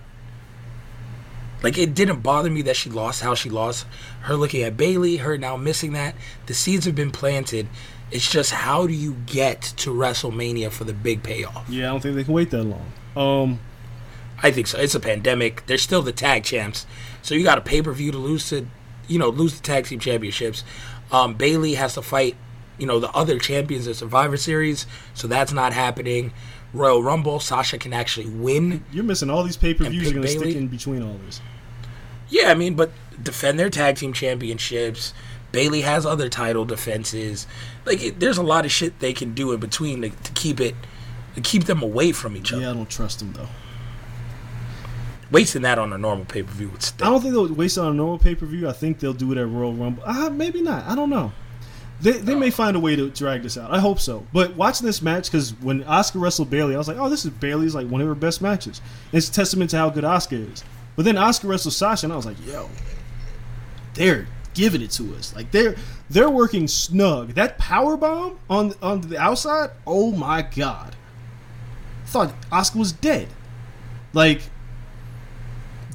Like it didn't bother me that she lost how she lost. Her looking at Bayley, her now missing that. The seeds have been planted. It's just how do you get to WrestleMania for the big payoff?
Yeah, I don't think they can wait that long. Um,
I think so. It's a pandemic. They're still the tag champs, so you got a pay per view to lose to, you know, lose the tag team championships. Um, Bayley has to fight, you know, the other champions of Survivor Series, so that's not happening. Royal Rumble, Sasha can actually win.
you're missing all these pay per views. You're going to stick in between all this.
Yeah, I mean, but defend their tag team championships. Bayley has other title defenses. Like, it, there's a lot of shit they can do in between to, to keep it, to keep them away from each other.
Yeah, I don't trust them though.
Wasting that on a normal pay per view would
I don't think they'll waste it on a normal pay per view. I think they'll do it at Royal Rumble. Uh, maybe not. I don't know. They, they may find a way to drag this out. I hope so. But watching this match, because when Asuka wrestled Bayley, I was like, oh, this is Bayley's like one of her best matches. It's a testament to how good Asuka is. But then Asuka wrestled Sasha, and I was like, yo, they're giving it to us. Like they're they're working snug. That power bomb on on the outside, oh my god! I thought Asuka was dead. Like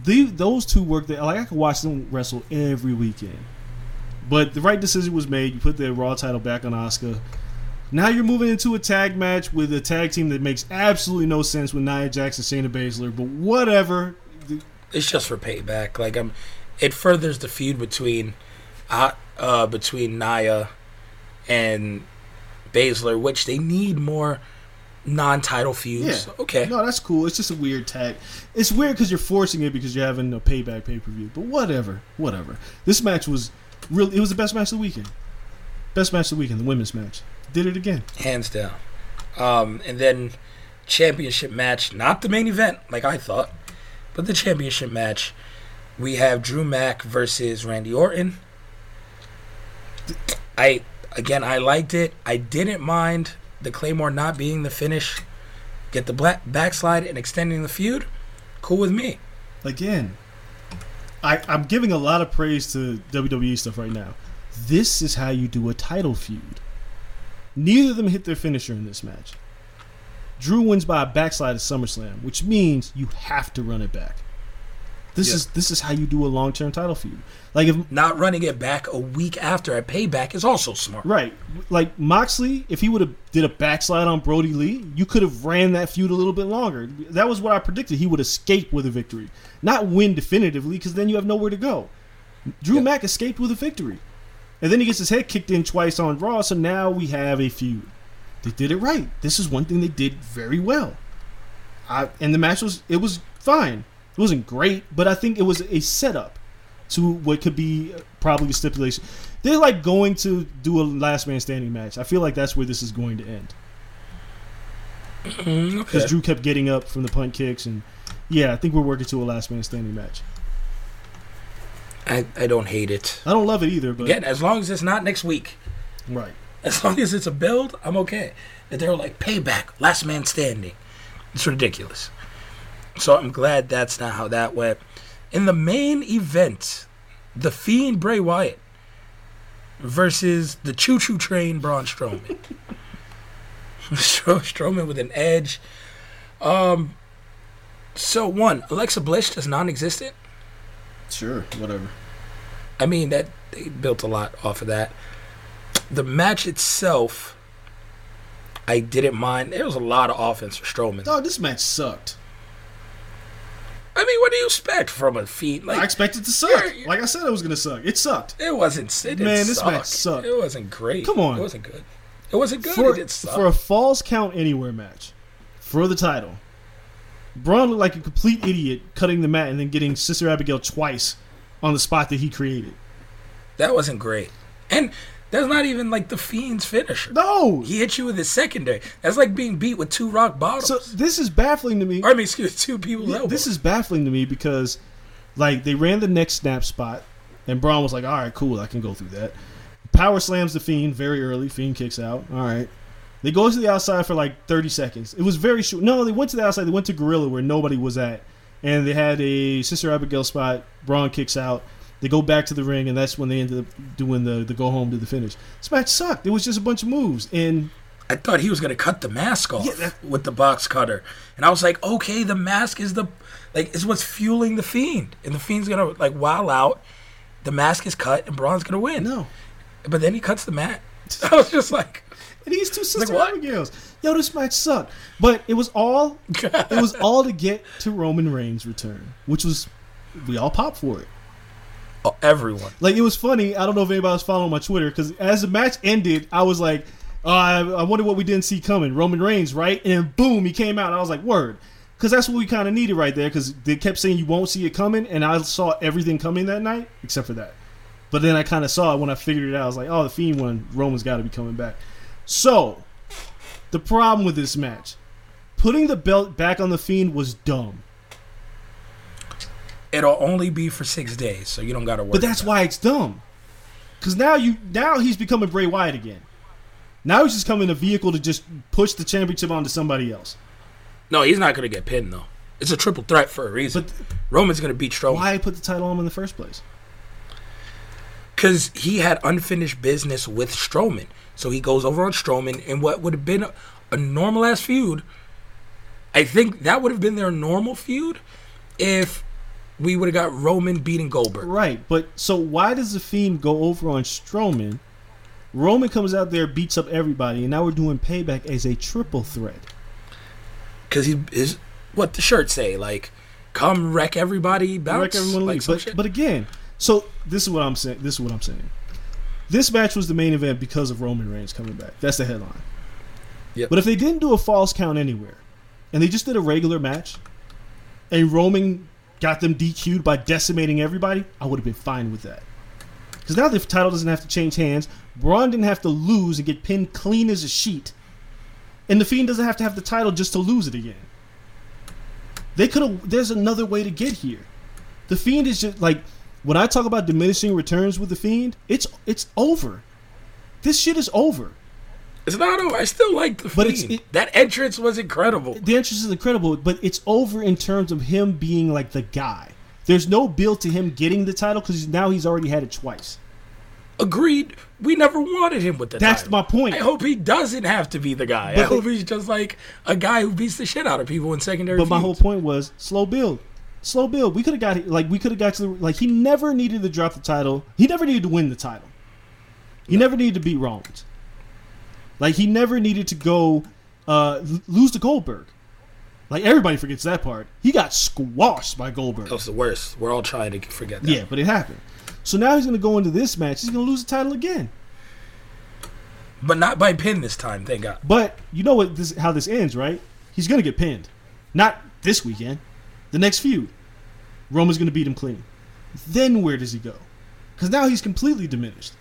those two work there. Like I could watch them wrestle every weekend. But the right decision was made. You put the Raw title back on Asuka. Now you're moving into a tag match with a tag team that makes absolutely no sense with Nia Jackson, and Shayna Baszler, but whatever.
It's just for payback. Like I'm, it furthers the feud between, uh, uh between Nia and Baszler, which they need more non-title feuds.
Yeah.
Okay.
No, that's cool. It's just a weird tag. It's weird because you're forcing it because you're having a payback pay per view. But whatever, whatever. This match was really. It was the best match of the weekend. Best match of the weekend, the women's match. Did it again.
hands down. Um, and then championship match, not the main event like I thought, but the championship match. We have Drew Mack versus Randy Orton. I again, I liked it. I didn't mind the Claymore not being the finish. Get the black backslide and extending the feud. Cool with me.
Again, I, I'm giving a lot of praise to WWE stuff right now. This is how you do a title feud. Neither of them hit their finisher in this match. Drew wins by a backslide at SummerSlam, which means you have to run it back. This
Yeah.
is this is how you do a long term title feud. Like if
Not running it back a week after at Payback is also smart.
Right. Like Moxley, if he would have did a backslide on Brodie Lee, you could have ran that feud a little bit longer. That was what I predicted. He would escape with a victory. Not win definitively, because then you have nowhere to go. Drew
Yeah.
Mack escaped with a victory. And then he gets his head kicked in twice on Raw, so now we have a feud. They did it right. This is one thing they did very well. I, and the match was it was fine. It wasn't great, but I think it was a setup to what could be probably a stipulation. They're like going to do a last man standing match. I feel like that's where this is going to end
Mm,
because
okay.
Drew kept getting up from the punt kicks, and yeah, I think we're working to a last man standing match.
I, I don't hate it.
I don't love it either, but
Again, as long as it's not next week.
right.
As long as it's a build, I'm okay. If they're like payback, last man standing, it's ridiculous. So I'm glad that's not how that went. In the main event, the Fiend Bray Wyatt versus the Choo Choo Train Braun Strowman. [LAUGHS] Strowman with an edge. Um. So one, Alexa Bliss is non-existent.
Sure, whatever.
I mean that they built a lot off of that. The match itself, I didn't mind. There was a lot of offense for Strowman.
Dog, this match sucked.
I mean, what do you expect from a feat?
I expected to suck.
You're-
Like I said, it was gonna suck. It sucked.
it wasn't. It
Man, this
suck.
match sucked.
It wasn't great.
Come on.
it wasn't good. It wasn't good.
For,
it did suck.
for a falls count anywhere match for the title, Braun looked like a complete idiot cutting the mat and then getting Sister Abigail twice on the spot that he created.
that wasn't great. And that's not even like the Fiend's finisher.
No.
He hit you with his secondary. That's like being beat with two rock bottoms.
So this is baffling to me.
or I mean, excuse two people's
Yeah, this is baffling to me because, like, they ran the next snap spot, and Braun was like, "All right, cool, I can go through that." Power slams the Fiend very early. Fiend kicks out. All right. They go to the outside for like 30 seconds. It was very short. No, they went to the outside. They went to Gorilla where nobody was at, and they had a Sister Abigail spot. Braun kicks out. They go back to the ring, and that's when they ended up doing the the go home to the finish. This match sucked. It was just a bunch of moves, and
I thought he was gonna cut the mask off
Yeah, that-
with the box cutter, and I was like, okay, the mask is the like is what's fueling the fiend, and the fiend's gonna like wow out. The mask is cut, and Braun's gonna win.
no.
but then he cuts the mat. [LAUGHS] I was just like,
And these two sister
what?
Abigails. Yo, this match sucked. But it was all [LAUGHS] it was all to get to Roman Reigns' return, which was we all popped for it.
Everyone.
Like it was funny. I don't know if anybody was following my Twitter because as the match ended, I was like, oh, I, I wonder what we didn't see coming. Roman Reigns, right? And boom, he came out. I was like, word. Because that's what we kind of needed right there. Because they kept saying you won't see it coming, and I saw everything coming that night except for that. But then I kind of saw it when I figured it out. I was like, oh, the Fiend one, Roman's got to be coming back. So, the problem with this match, putting the belt back on the Fiend was dumb.
It'll only be for six days, so you don't gotta worry.
But that's
about
why it's dumb. Because now you now he's becoming Bray Wyatt again. Now he's just coming in a vehicle to just push the championship onto somebody else.
No, he's not gonna get pinned though. It's a triple threat for a reason.
But
Roman's gonna beat Strowman
why put the title on him in the first place?
because he had unfinished business with Strowman. So he goes over on Strowman in what would have been a, a normal ass feud. I think that would have been their normal feud if we would have got Roman beating Goldberg.
Right, but so why does the Fiend go over on Strowman Roman comes out there, beats up everybody, and now we're doing payback as a triple threat.
Because he is what the shirt say like, come wreck everybody, bounce,
Wreck everyone
like.
But, but again, so this is what I'm saying. This is what I'm saying. This match was the main event because of Roman Reigns coming back. That's the headline.
Yep.
But if they didn't do a falls count anywhere, and they just did a regular match, and Roman got them DQ'd by decimating everybody, I would have been fine with that. Because now the title doesn't have to change hands. Braun didn't have to lose and get pinned clean as a sheet. And the Fiend doesn't have to have the title just to lose it again. They could have. There's another way to get here. The Fiend is just like when I talk about diminishing returns with the Fiend. It's it's over. This shit is over.
It's not over. I still like the
But it's- it-
that entrance was incredible.
The entrance is incredible, but it's over in terms of him being like the guy. There's no build to him getting the title because now he's already had it twice.
Agreed. We never wanted him with the
That's
title.
my point.
I hope he doesn't have to be the guy. I
But-
hope he's just like a guy who beats the shit out of people in secondary.
But my whole point was slow build, slow build. We could have got like we could have got to the, like he never needed to drop the title. He never needed to win the title. He never needed to beat Rollins. Like he never needed to go uh, lose to Goldberg. Like everybody forgets that part. He got squashed by Goldberg.
That was the worst. We're all trying to forget that.
Yeah, but it happened. So now he's going to go into this match. He's going to lose the title again.
But not by pin this time, thank God.
But you know what? This how this ends, right? He's going to get pinned. Not this weekend. The next feud. Roman's going to beat him clean. Then where does he go? Because now he's completely diminished.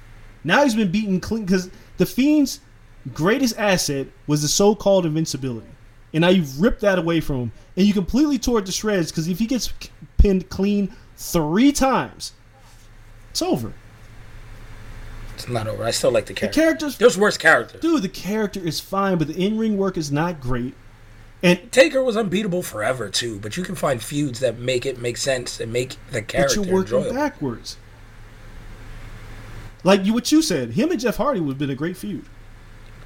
Now he's been beaten clean. Because the Fiend's greatest asset was the so-called invincibility, and now you've ripped that away from him, and you completely tore it to shreds. Because if he gets pinned clean three times, it's over.
It's not over. I still like the
The
character.
characters,
There's worse characters.
dude, the character is fine, but the in-ring work is not great. And
Taker was unbeatable forever too, but you can find feuds that make it make sense and make the
but
character
you're working
enjoyable.
backwards. Like you, what you said, him and Jeff Hardy would have been a great feud.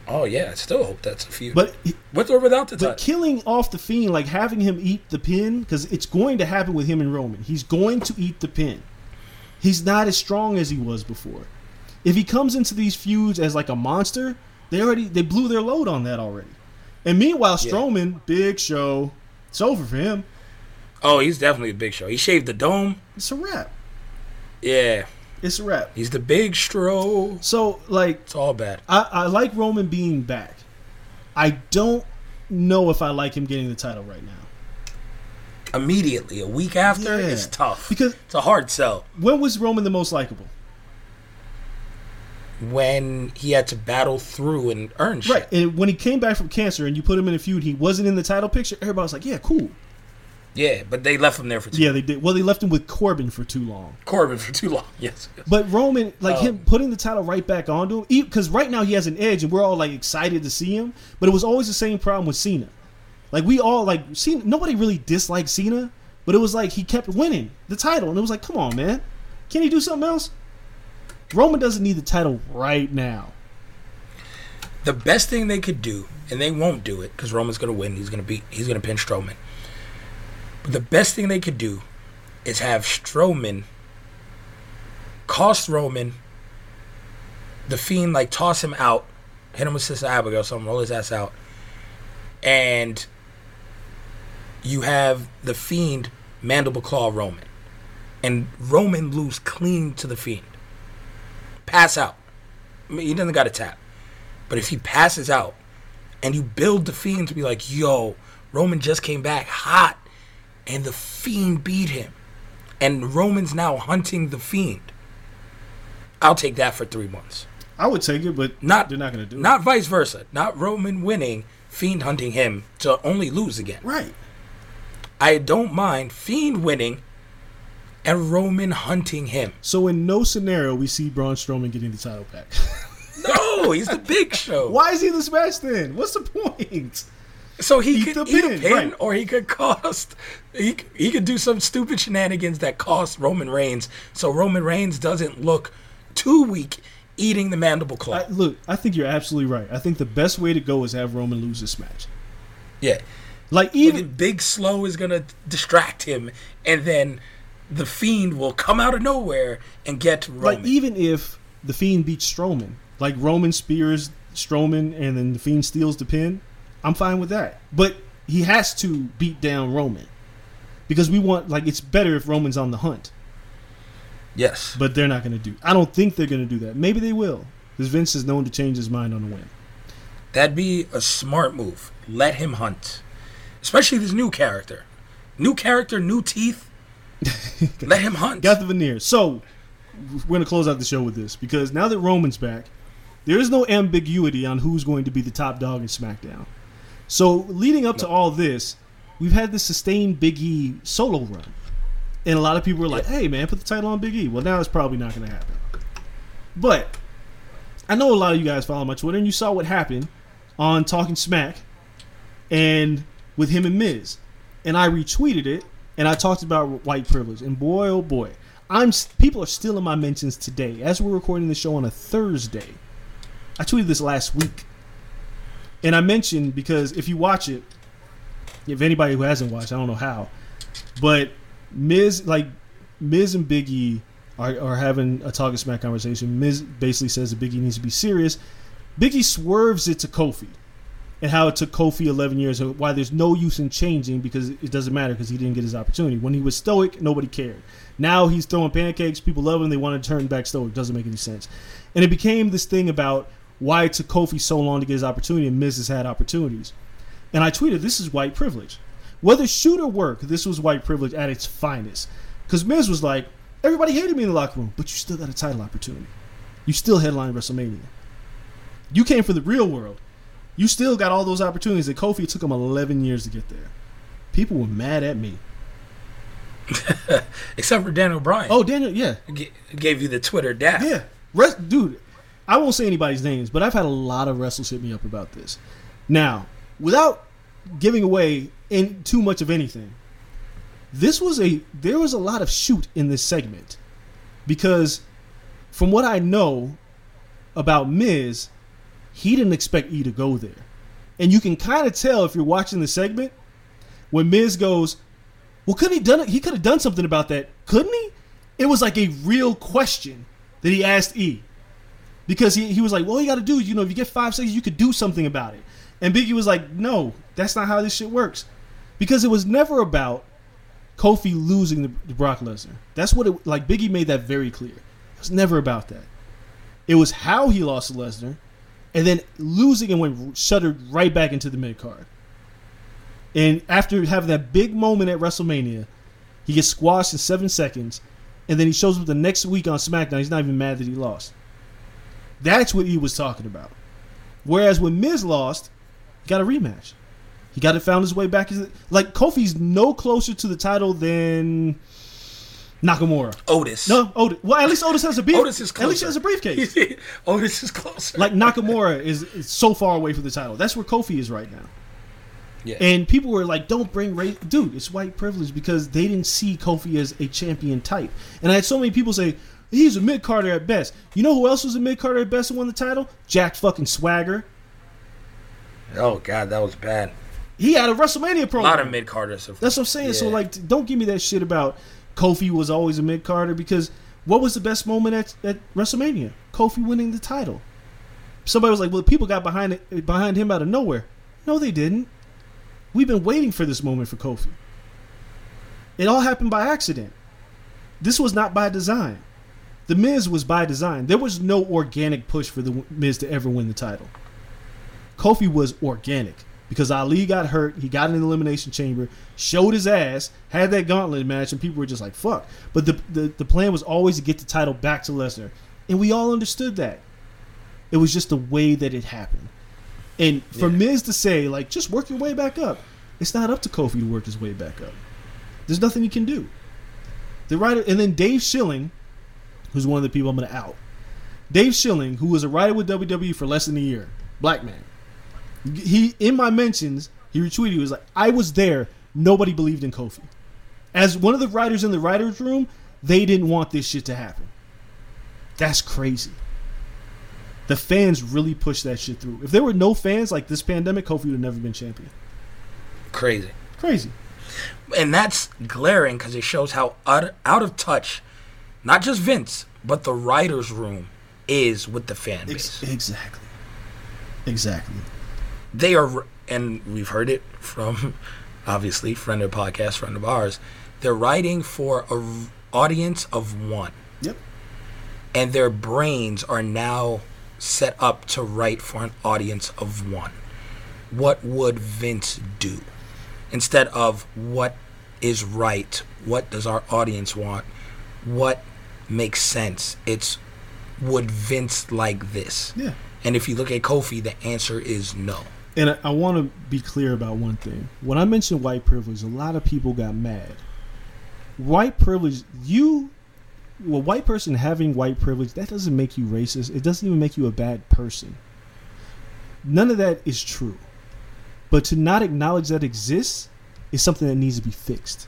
Oh yeah, I still hope that's a feud.
But
with or without the
but
title.
killing off the fiend, like having him eat the pin, because it's going to happen with him and Roman. He's going to eat the pin. He's not as strong as he was before. If he comes into these feuds as like a monster, they already they blew their load on that already. And meanwhile,
Yeah.
Strowman, big show, it's over for him.
Oh, he's definitely a big show. He shaved the dome.
It's a wrap.
Yeah,
It's a wrap.
he's the big stro.
So like
It's all bad.
I, I like Roman being back. I don't know if I like him getting the title right now.
Immediately, a week after,
Yeah.
it's tough.
Because-
it's a hard sell.
When was Roman the most likable?
When he had to battle through and earn shit.
Right. And when he came back from cancer and you put him in a feud, he wasn't in the title picture. Everybody was like, "Yeah, cool."
Yeah, but they left him there for too
Yeah, they did. Well, they left him with Corbin for too long.
Corbin for too long. [LAUGHS] Yes. yes.
But Roman, like
Oh.
him um, putting the title right back onto him, because right now he has an edge, and we're all like excited to see him. But it was always the same problem with Cena. Like we all like Cena. Nobody really disliked Cena, but it was like he kept winning the title, and it was like, come on, man, can he do something else? Roman doesn't need the title right now.
the best thing they could do, and they won't do it because Roman's gonna win. He's gonna beat. He's gonna pin Strowman. But the best thing they could do is have Strowman cost Roman the Fiend like toss him out, hit him with Sister Abigail, something, roll his ass out, and you have the Fiend mandible claw Roman, and Roman lose clean to the Fiend, pass out. I mean, he doesn't got to tap. But if he passes out and you build the Fiend to be like, yo, Roman just came back hot and the Fiend beat him. And Roman's now hunting the Fiend. I'll take that for three months.
I would take it, but
Not
they're not going to do
Not vice versa. Not Roman winning, Fiend hunting him to only lose again.
Right.
I don't mind Fiend winning and Roman hunting him.
So in no scenario we see Braun Strowman getting the title back. [LAUGHS]
No, he's the big show.
Why is he in this match then? What's the point?
So he
Eat
could eat a
pin,
pin,
right.
or he could cost. He he could do some stupid shenanigans that cost Roman Reigns, so Roman Reigns doesn't look too weak eating the mandible claw.
I, look, I think you're absolutely right. I think the best way to go is have Roman lose this match.
yeah,
Like
even
even
Big Slow is gonna distract him, and then the Fiend will come out of nowhere and get Roman.
like even if the Fiend beats Strowman, like Roman spears Strowman and then the Fiend steals the pin, I'm fine with that. But he has to beat down Roman because we want like it's better if Roman's on the hunt.
Yes.
But they're not going to do. I don't think they're going to do that. Maybe they will because Vince is known to change his mind on a whim.
That'd be a smart move. Let him hunt. Especially this new character. New character, new teeth. [LAUGHS] Let him hunt.
Got the veneer. So we're going to close out the show with this because now that Roman's back, there is no ambiguity on who's going to be the top dog in SmackDown. So leading up to all this, we've had this sustained Big E solo run. And a lot of people were like, hey, man, put the title on Big E. Well, now it's probably not going to happen. But I know a lot of you guys follow my Twitter, and you saw what happened on Talking Smack and with him and Miz. And I retweeted it, and I talked about white privilege. And boy, oh boy, I'm people are still in my mentions today as we're recording the show on a Thursday. I tweeted this last week, and I mentioned because if you watch it, if anybody who hasn't watched, I don't know how, but Miz like Miz and Biggie are, are having a talking smack conversation. Miz basically says that Biggie needs to be serious. Biggie swerves it to Kofi and how it took Kofi 11 years, why there's no use in changing because it doesn't matter because he didn't get his opportunity. When he was stoic, nobody cared. Now he's throwing pancakes, people love him, they want to turn back stoic. Doesn't make any sense. And it became this thing about why it took Kofi so long to get his opportunity, and Miz has had opportunities. And I tweeted, this is white privilege. Whether shoot or work, this was white privilege at its finest. Because Miz was like, everybody hated me in the locker room, but you still got a title opportunity. You still headlined WrestleMania. You came for the real world. You still got all those opportunities that Kofi took him 11 years to get there. People were mad at me. [LAUGHS]
Except for Dan O'Brien.
Oh, Daniel, yeah.
G- gave you the Twitter dap.
Yeah. Rest, dude, I won't say anybody's names, but I've had a lot of wrestlers hit me up about this. Now, without giving away in too much of anything, this was a there was a lot of shoot in this segment because from what I know about Miz, he didn't expect E to go there. And you can kind of tell if you're watching the segment when Miz goes, "Well, couldn't he done it? He could have done something about that, couldn't he?" It was like a real question that he asked E because he, he was like, "Well, you got to do you know if you get five seconds, you could do something about it." And Biggie was like, "No, that's not how this shit works," because it was never about Kofi losing the Brock Lesnar. That's what it like. Biggie made that very clear. It was never about that. It was how he lost to Lesnar, and then losing and went shuttered right back into the mid card. And after having that big moment at WrestleMania, he gets squashed in seven seconds, and then he shows up the next week on SmackDown. He's not even mad that he lost. That's what he was talking about. Whereas when Miz lost, he got a rematch. He got it found his way back. Like Kofi's no closer to the title than Nakamura.
Otis.
No, Otis. Well, at least Otis has a brief.
Otis is
At least he has a briefcase. [LAUGHS]
Otis is closer.
like Nakamura is, is so far away from the title. That's where Kofi is right now.
yeah.
And people were like, "Don't bring race, dude. It's white privilege because they didn't see Kofi as a champion type." And I had so many people say he's a mid carder at best. You know who else was a mid carder at best and won the title? Jack fucking Swagger.
oh God, that was bad.
He had a WrestleMania
promo.
A
lot of mid carders.
That's what I'm saying. So like, don't give me that shit about Kofi was always a mid carder because what was the best moment at, at WrestleMania? Kofi winning the title. Somebody was like, "Well, people got behind it behind him out of nowhere." No, they didn't. We've been waiting for this moment for Kofi. It all happened by accident. This was not by design. The Miz was by design. There was no organic push for the Miz to ever win the title. Kofi was organic because Ali got hurt. He got in the elimination chamber, showed his ass, had that gauntlet match, and people were just like, fuck. But the, the, the plan was always to get the title back to Lesnar. And we all understood that. It was just the way that it happened. And for Miz to say, like, just work your way back up, it's not up to Kofi to work his way back up. There's nothing he can do. The writer, and then Dave Schilling, who's one of the people I'm going to out. Dave Schilling, who was a writer with WWE for less than a year, black man. He in my mentions, he retweeted. He was like, "I was there. Nobody believed in Kofi." As one of the writers in the writers' room, they didn't want this shit to happen. That's crazy. The fans really pushed that shit through. If there were no fans like this pandemic, Kofi would have never been champion.
Crazy.
Crazy.
And that's glaring because it shows how out, out of touch, not just Vince, but the writers' room is with the fan base.
Ex- exactly. Exactly.
they are and we've heard it from obviously friend of the podcast friend of ours they're writing for a r- audience of one
Yep.
and their brains are now set up to write for an audience of one what would vince do instead of what is right what does our audience want what makes sense it's would vince like this
Yeah.
and if you look at kofi the answer is no
And I, I want to be clear about one thing. When I mentioned white privilege, a lot of people got mad. White privilege, you, well, white person having white privilege, that doesn't make you racist. It doesn't even make you a bad person. None of that is true. But to not acknowledge that exists is something that needs to be fixed.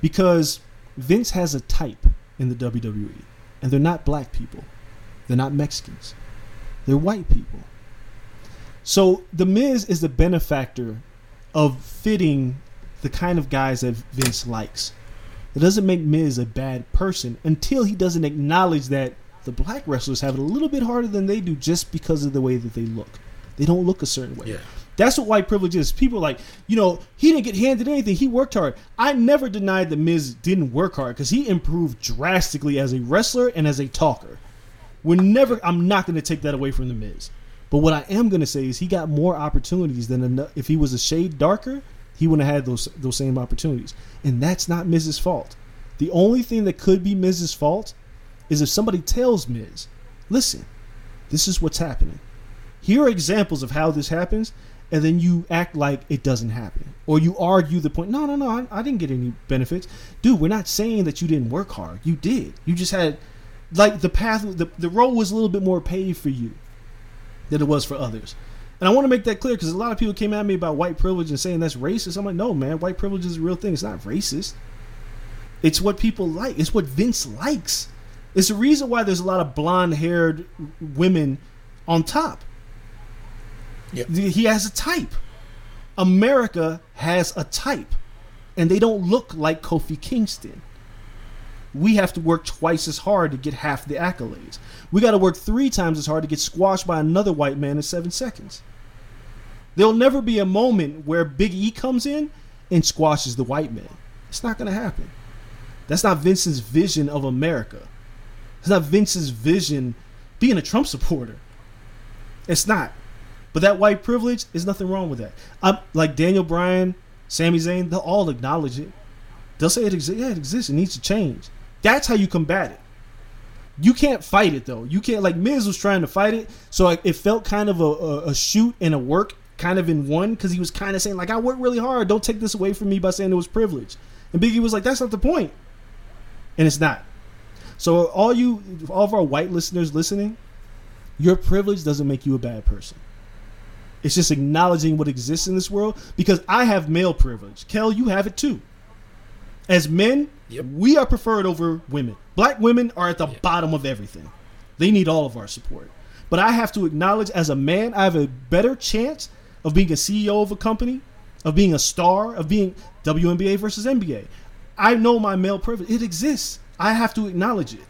Because Vince has a type in the WWE, and they're not black people, they're not Mexicans, they're white people. So the Miz is the benefactor of fitting the kind of guys that Vince likes. It doesn't make Miz a bad person until he doesn't acknowledge that the black wrestlers have it a little bit harder than they do just because of the way that they look. They don't look a certain way.
Yeah.
That's what white privilege is. People like, you know, he didn't get handed anything. He worked hard. I never denied that Miz didn't work hard because he improved drastically as a wrestler and as a talker. We're never. I'm not going to take that away from the Miz. But what I am going to say is he got more opportunities than eno- if he was a shade darker, he wouldn't have had those those same opportunities. And that's not Miz's fault. The only thing that could be Miz's fault is if somebody tells Miz, "Listen, this is what's happening. Here are examples of how this happens." And then you act like it doesn't happen, or you argue the point. No, no, no. I, I didn't get any benefits, dude. We're not saying that you didn't work hard. You did. You just had, like, the path. The the road was a little bit more paved for you than it was for others. And I want to make that clear because a lot of people came at me about white privilege and saying that's racist. I'm like, no, man, white privilege is a real thing. It's not racist. It's what people like. It's what Vince likes. It's the reason why there's a lot of blonde haired women on top.
Yep.
He has a type. America has a type. And they don't look like Kofi Kingston we have to work twice as hard to get half the accolades. We got to work three times as hard to get squashed by another white man in seven seconds. There'll never be a moment where Big E comes in and squashes the white man. It's not going to happen. That's not Vince's vision of America. It's not Vince's vision being a Trump supporter. It's not. But that white privilege is nothing wrong with that. I'm, like Daniel Bryan, Sami Zayn, they'll all acknowledge it. They'll say it exists. Yeah, it exists. It needs to change. That's how you combat it. You can't fight it though. You can't like Miz was trying to fight it, so it felt kind of a, a, a shoot and a work kind of in one because he was kind of saying like I worked really hard. Don't take this away from me by saying it was privilege. And Biggie was like, that's not the point, and it's not. So all you, all of our white listeners listening, your privilege doesn't make you a bad person. It's just acknowledging what exists in this world because I have male privilege. Kel, you have it too. As men,
Yep.
we are preferred over women. Black women are at the bottom of everything. They need all of our support. But I have to acknowledge as a man, I have a better chance of being a CEO of a company, of being a star, of being WNBA versus NBA. I know my male privilege. It exists. I have to acknowledge it.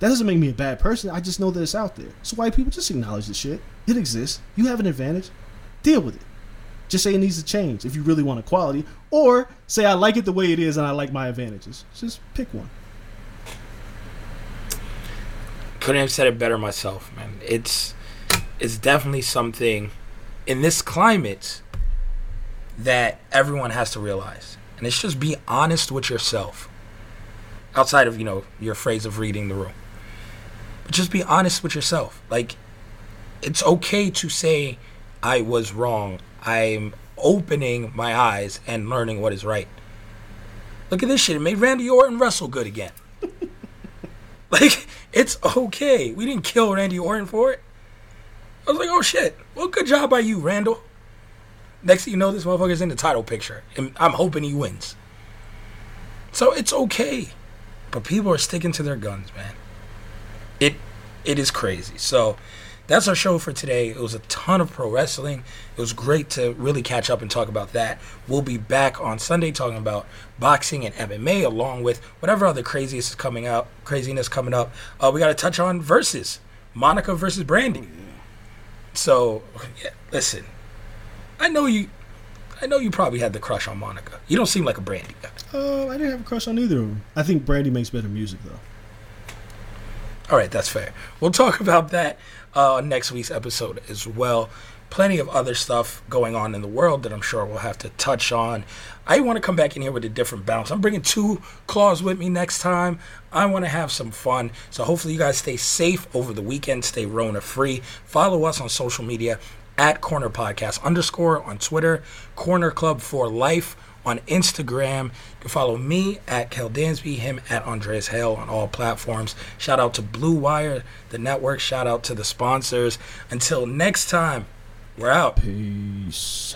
That doesn't make me a bad person. I just know that it's out there. So white people just acknowledge the shit. It exists. You have an advantage. Deal with it. Just say it needs to change if you really want equality, or say I like it the way it is and I like my advantages. Just pick one.
couldn't have said it better myself, man. It's it's definitely something in this climate that everyone has to realize. And it's just be honest with yourself. Outside of, you know, your phrase of reading the room. But just be honest with yourself. Like it's okay to say I was wrong. I'm opening my eyes and learning what is right. Look at this shit. It made Randy Orton wrestle good again. [LAUGHS] Like, it's okay. We didn't kill Randy Orton for it. I was like, oh shit. Well, good job by you, Randall. Next thing you know, this motherfucker's in the title picture. And I'm hoping he wins. So it's okay. But people are sticking to their guns, man. It it is crazy. So that's our show for today. It was a ton of pro wrestling. It was great to really catch up and talk about that. We'll be back on Sunday talking about boxing and MMA, along with whatever other craziness is coming up. Craziness coming up. Uh, we got to touch on Verzuz Monica versus Brandy. So, yeah, listen, I know you. I know you probably had the crush on Monica. You don't seem like a Brandy guy.
Uh, I didn't have a crush on either of them. I think Brandy makes better music though.
All right, that's fair. We'll talk [LAUGHS] about that uh, next week's episode as well. Plenty of other stuff going on in the world that I'm sure we'll have to touch on. I want to come back in here with a different balance. I'm bringing two claws with me next time. I want to have some fun. So hopefully you guys stay safe over the weekend. Stay Rona free. Follow us on social media at Corner Podcast underscore on Twitter, Corner Club for Life on Instagram. You can follow me at Kel Dansby, him at Andreas Hale on all platforms. Shout out to Blue Wire, the network. Shout out to the sponsors. Until next time, we're out.
Peace.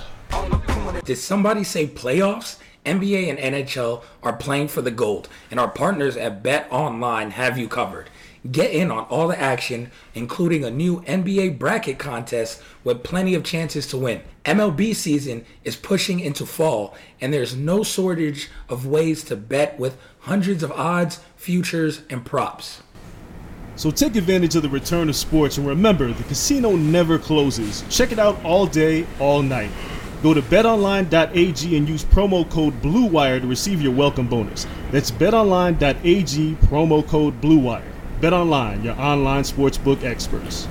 Did somebody say playoffs? NBA and NHL are playing for the gold, and our partners at Bet Online have you covered. Get in on all the action, including a new NBA bracket contest with plenty of chances to win. MLB season is pushing into fall, and there's no shortage of ways to bet with hundreds of odds, futures, and props.
So take advantage of the return of sports and remember the casino never closes. Check it out all day, all night. Go to betonline.ag and use promo code BLUEWIRE to receive your welcome bonus. That's betonline.ag, promo code BLUEWIRE. BetOnline, your online sportsbook experts.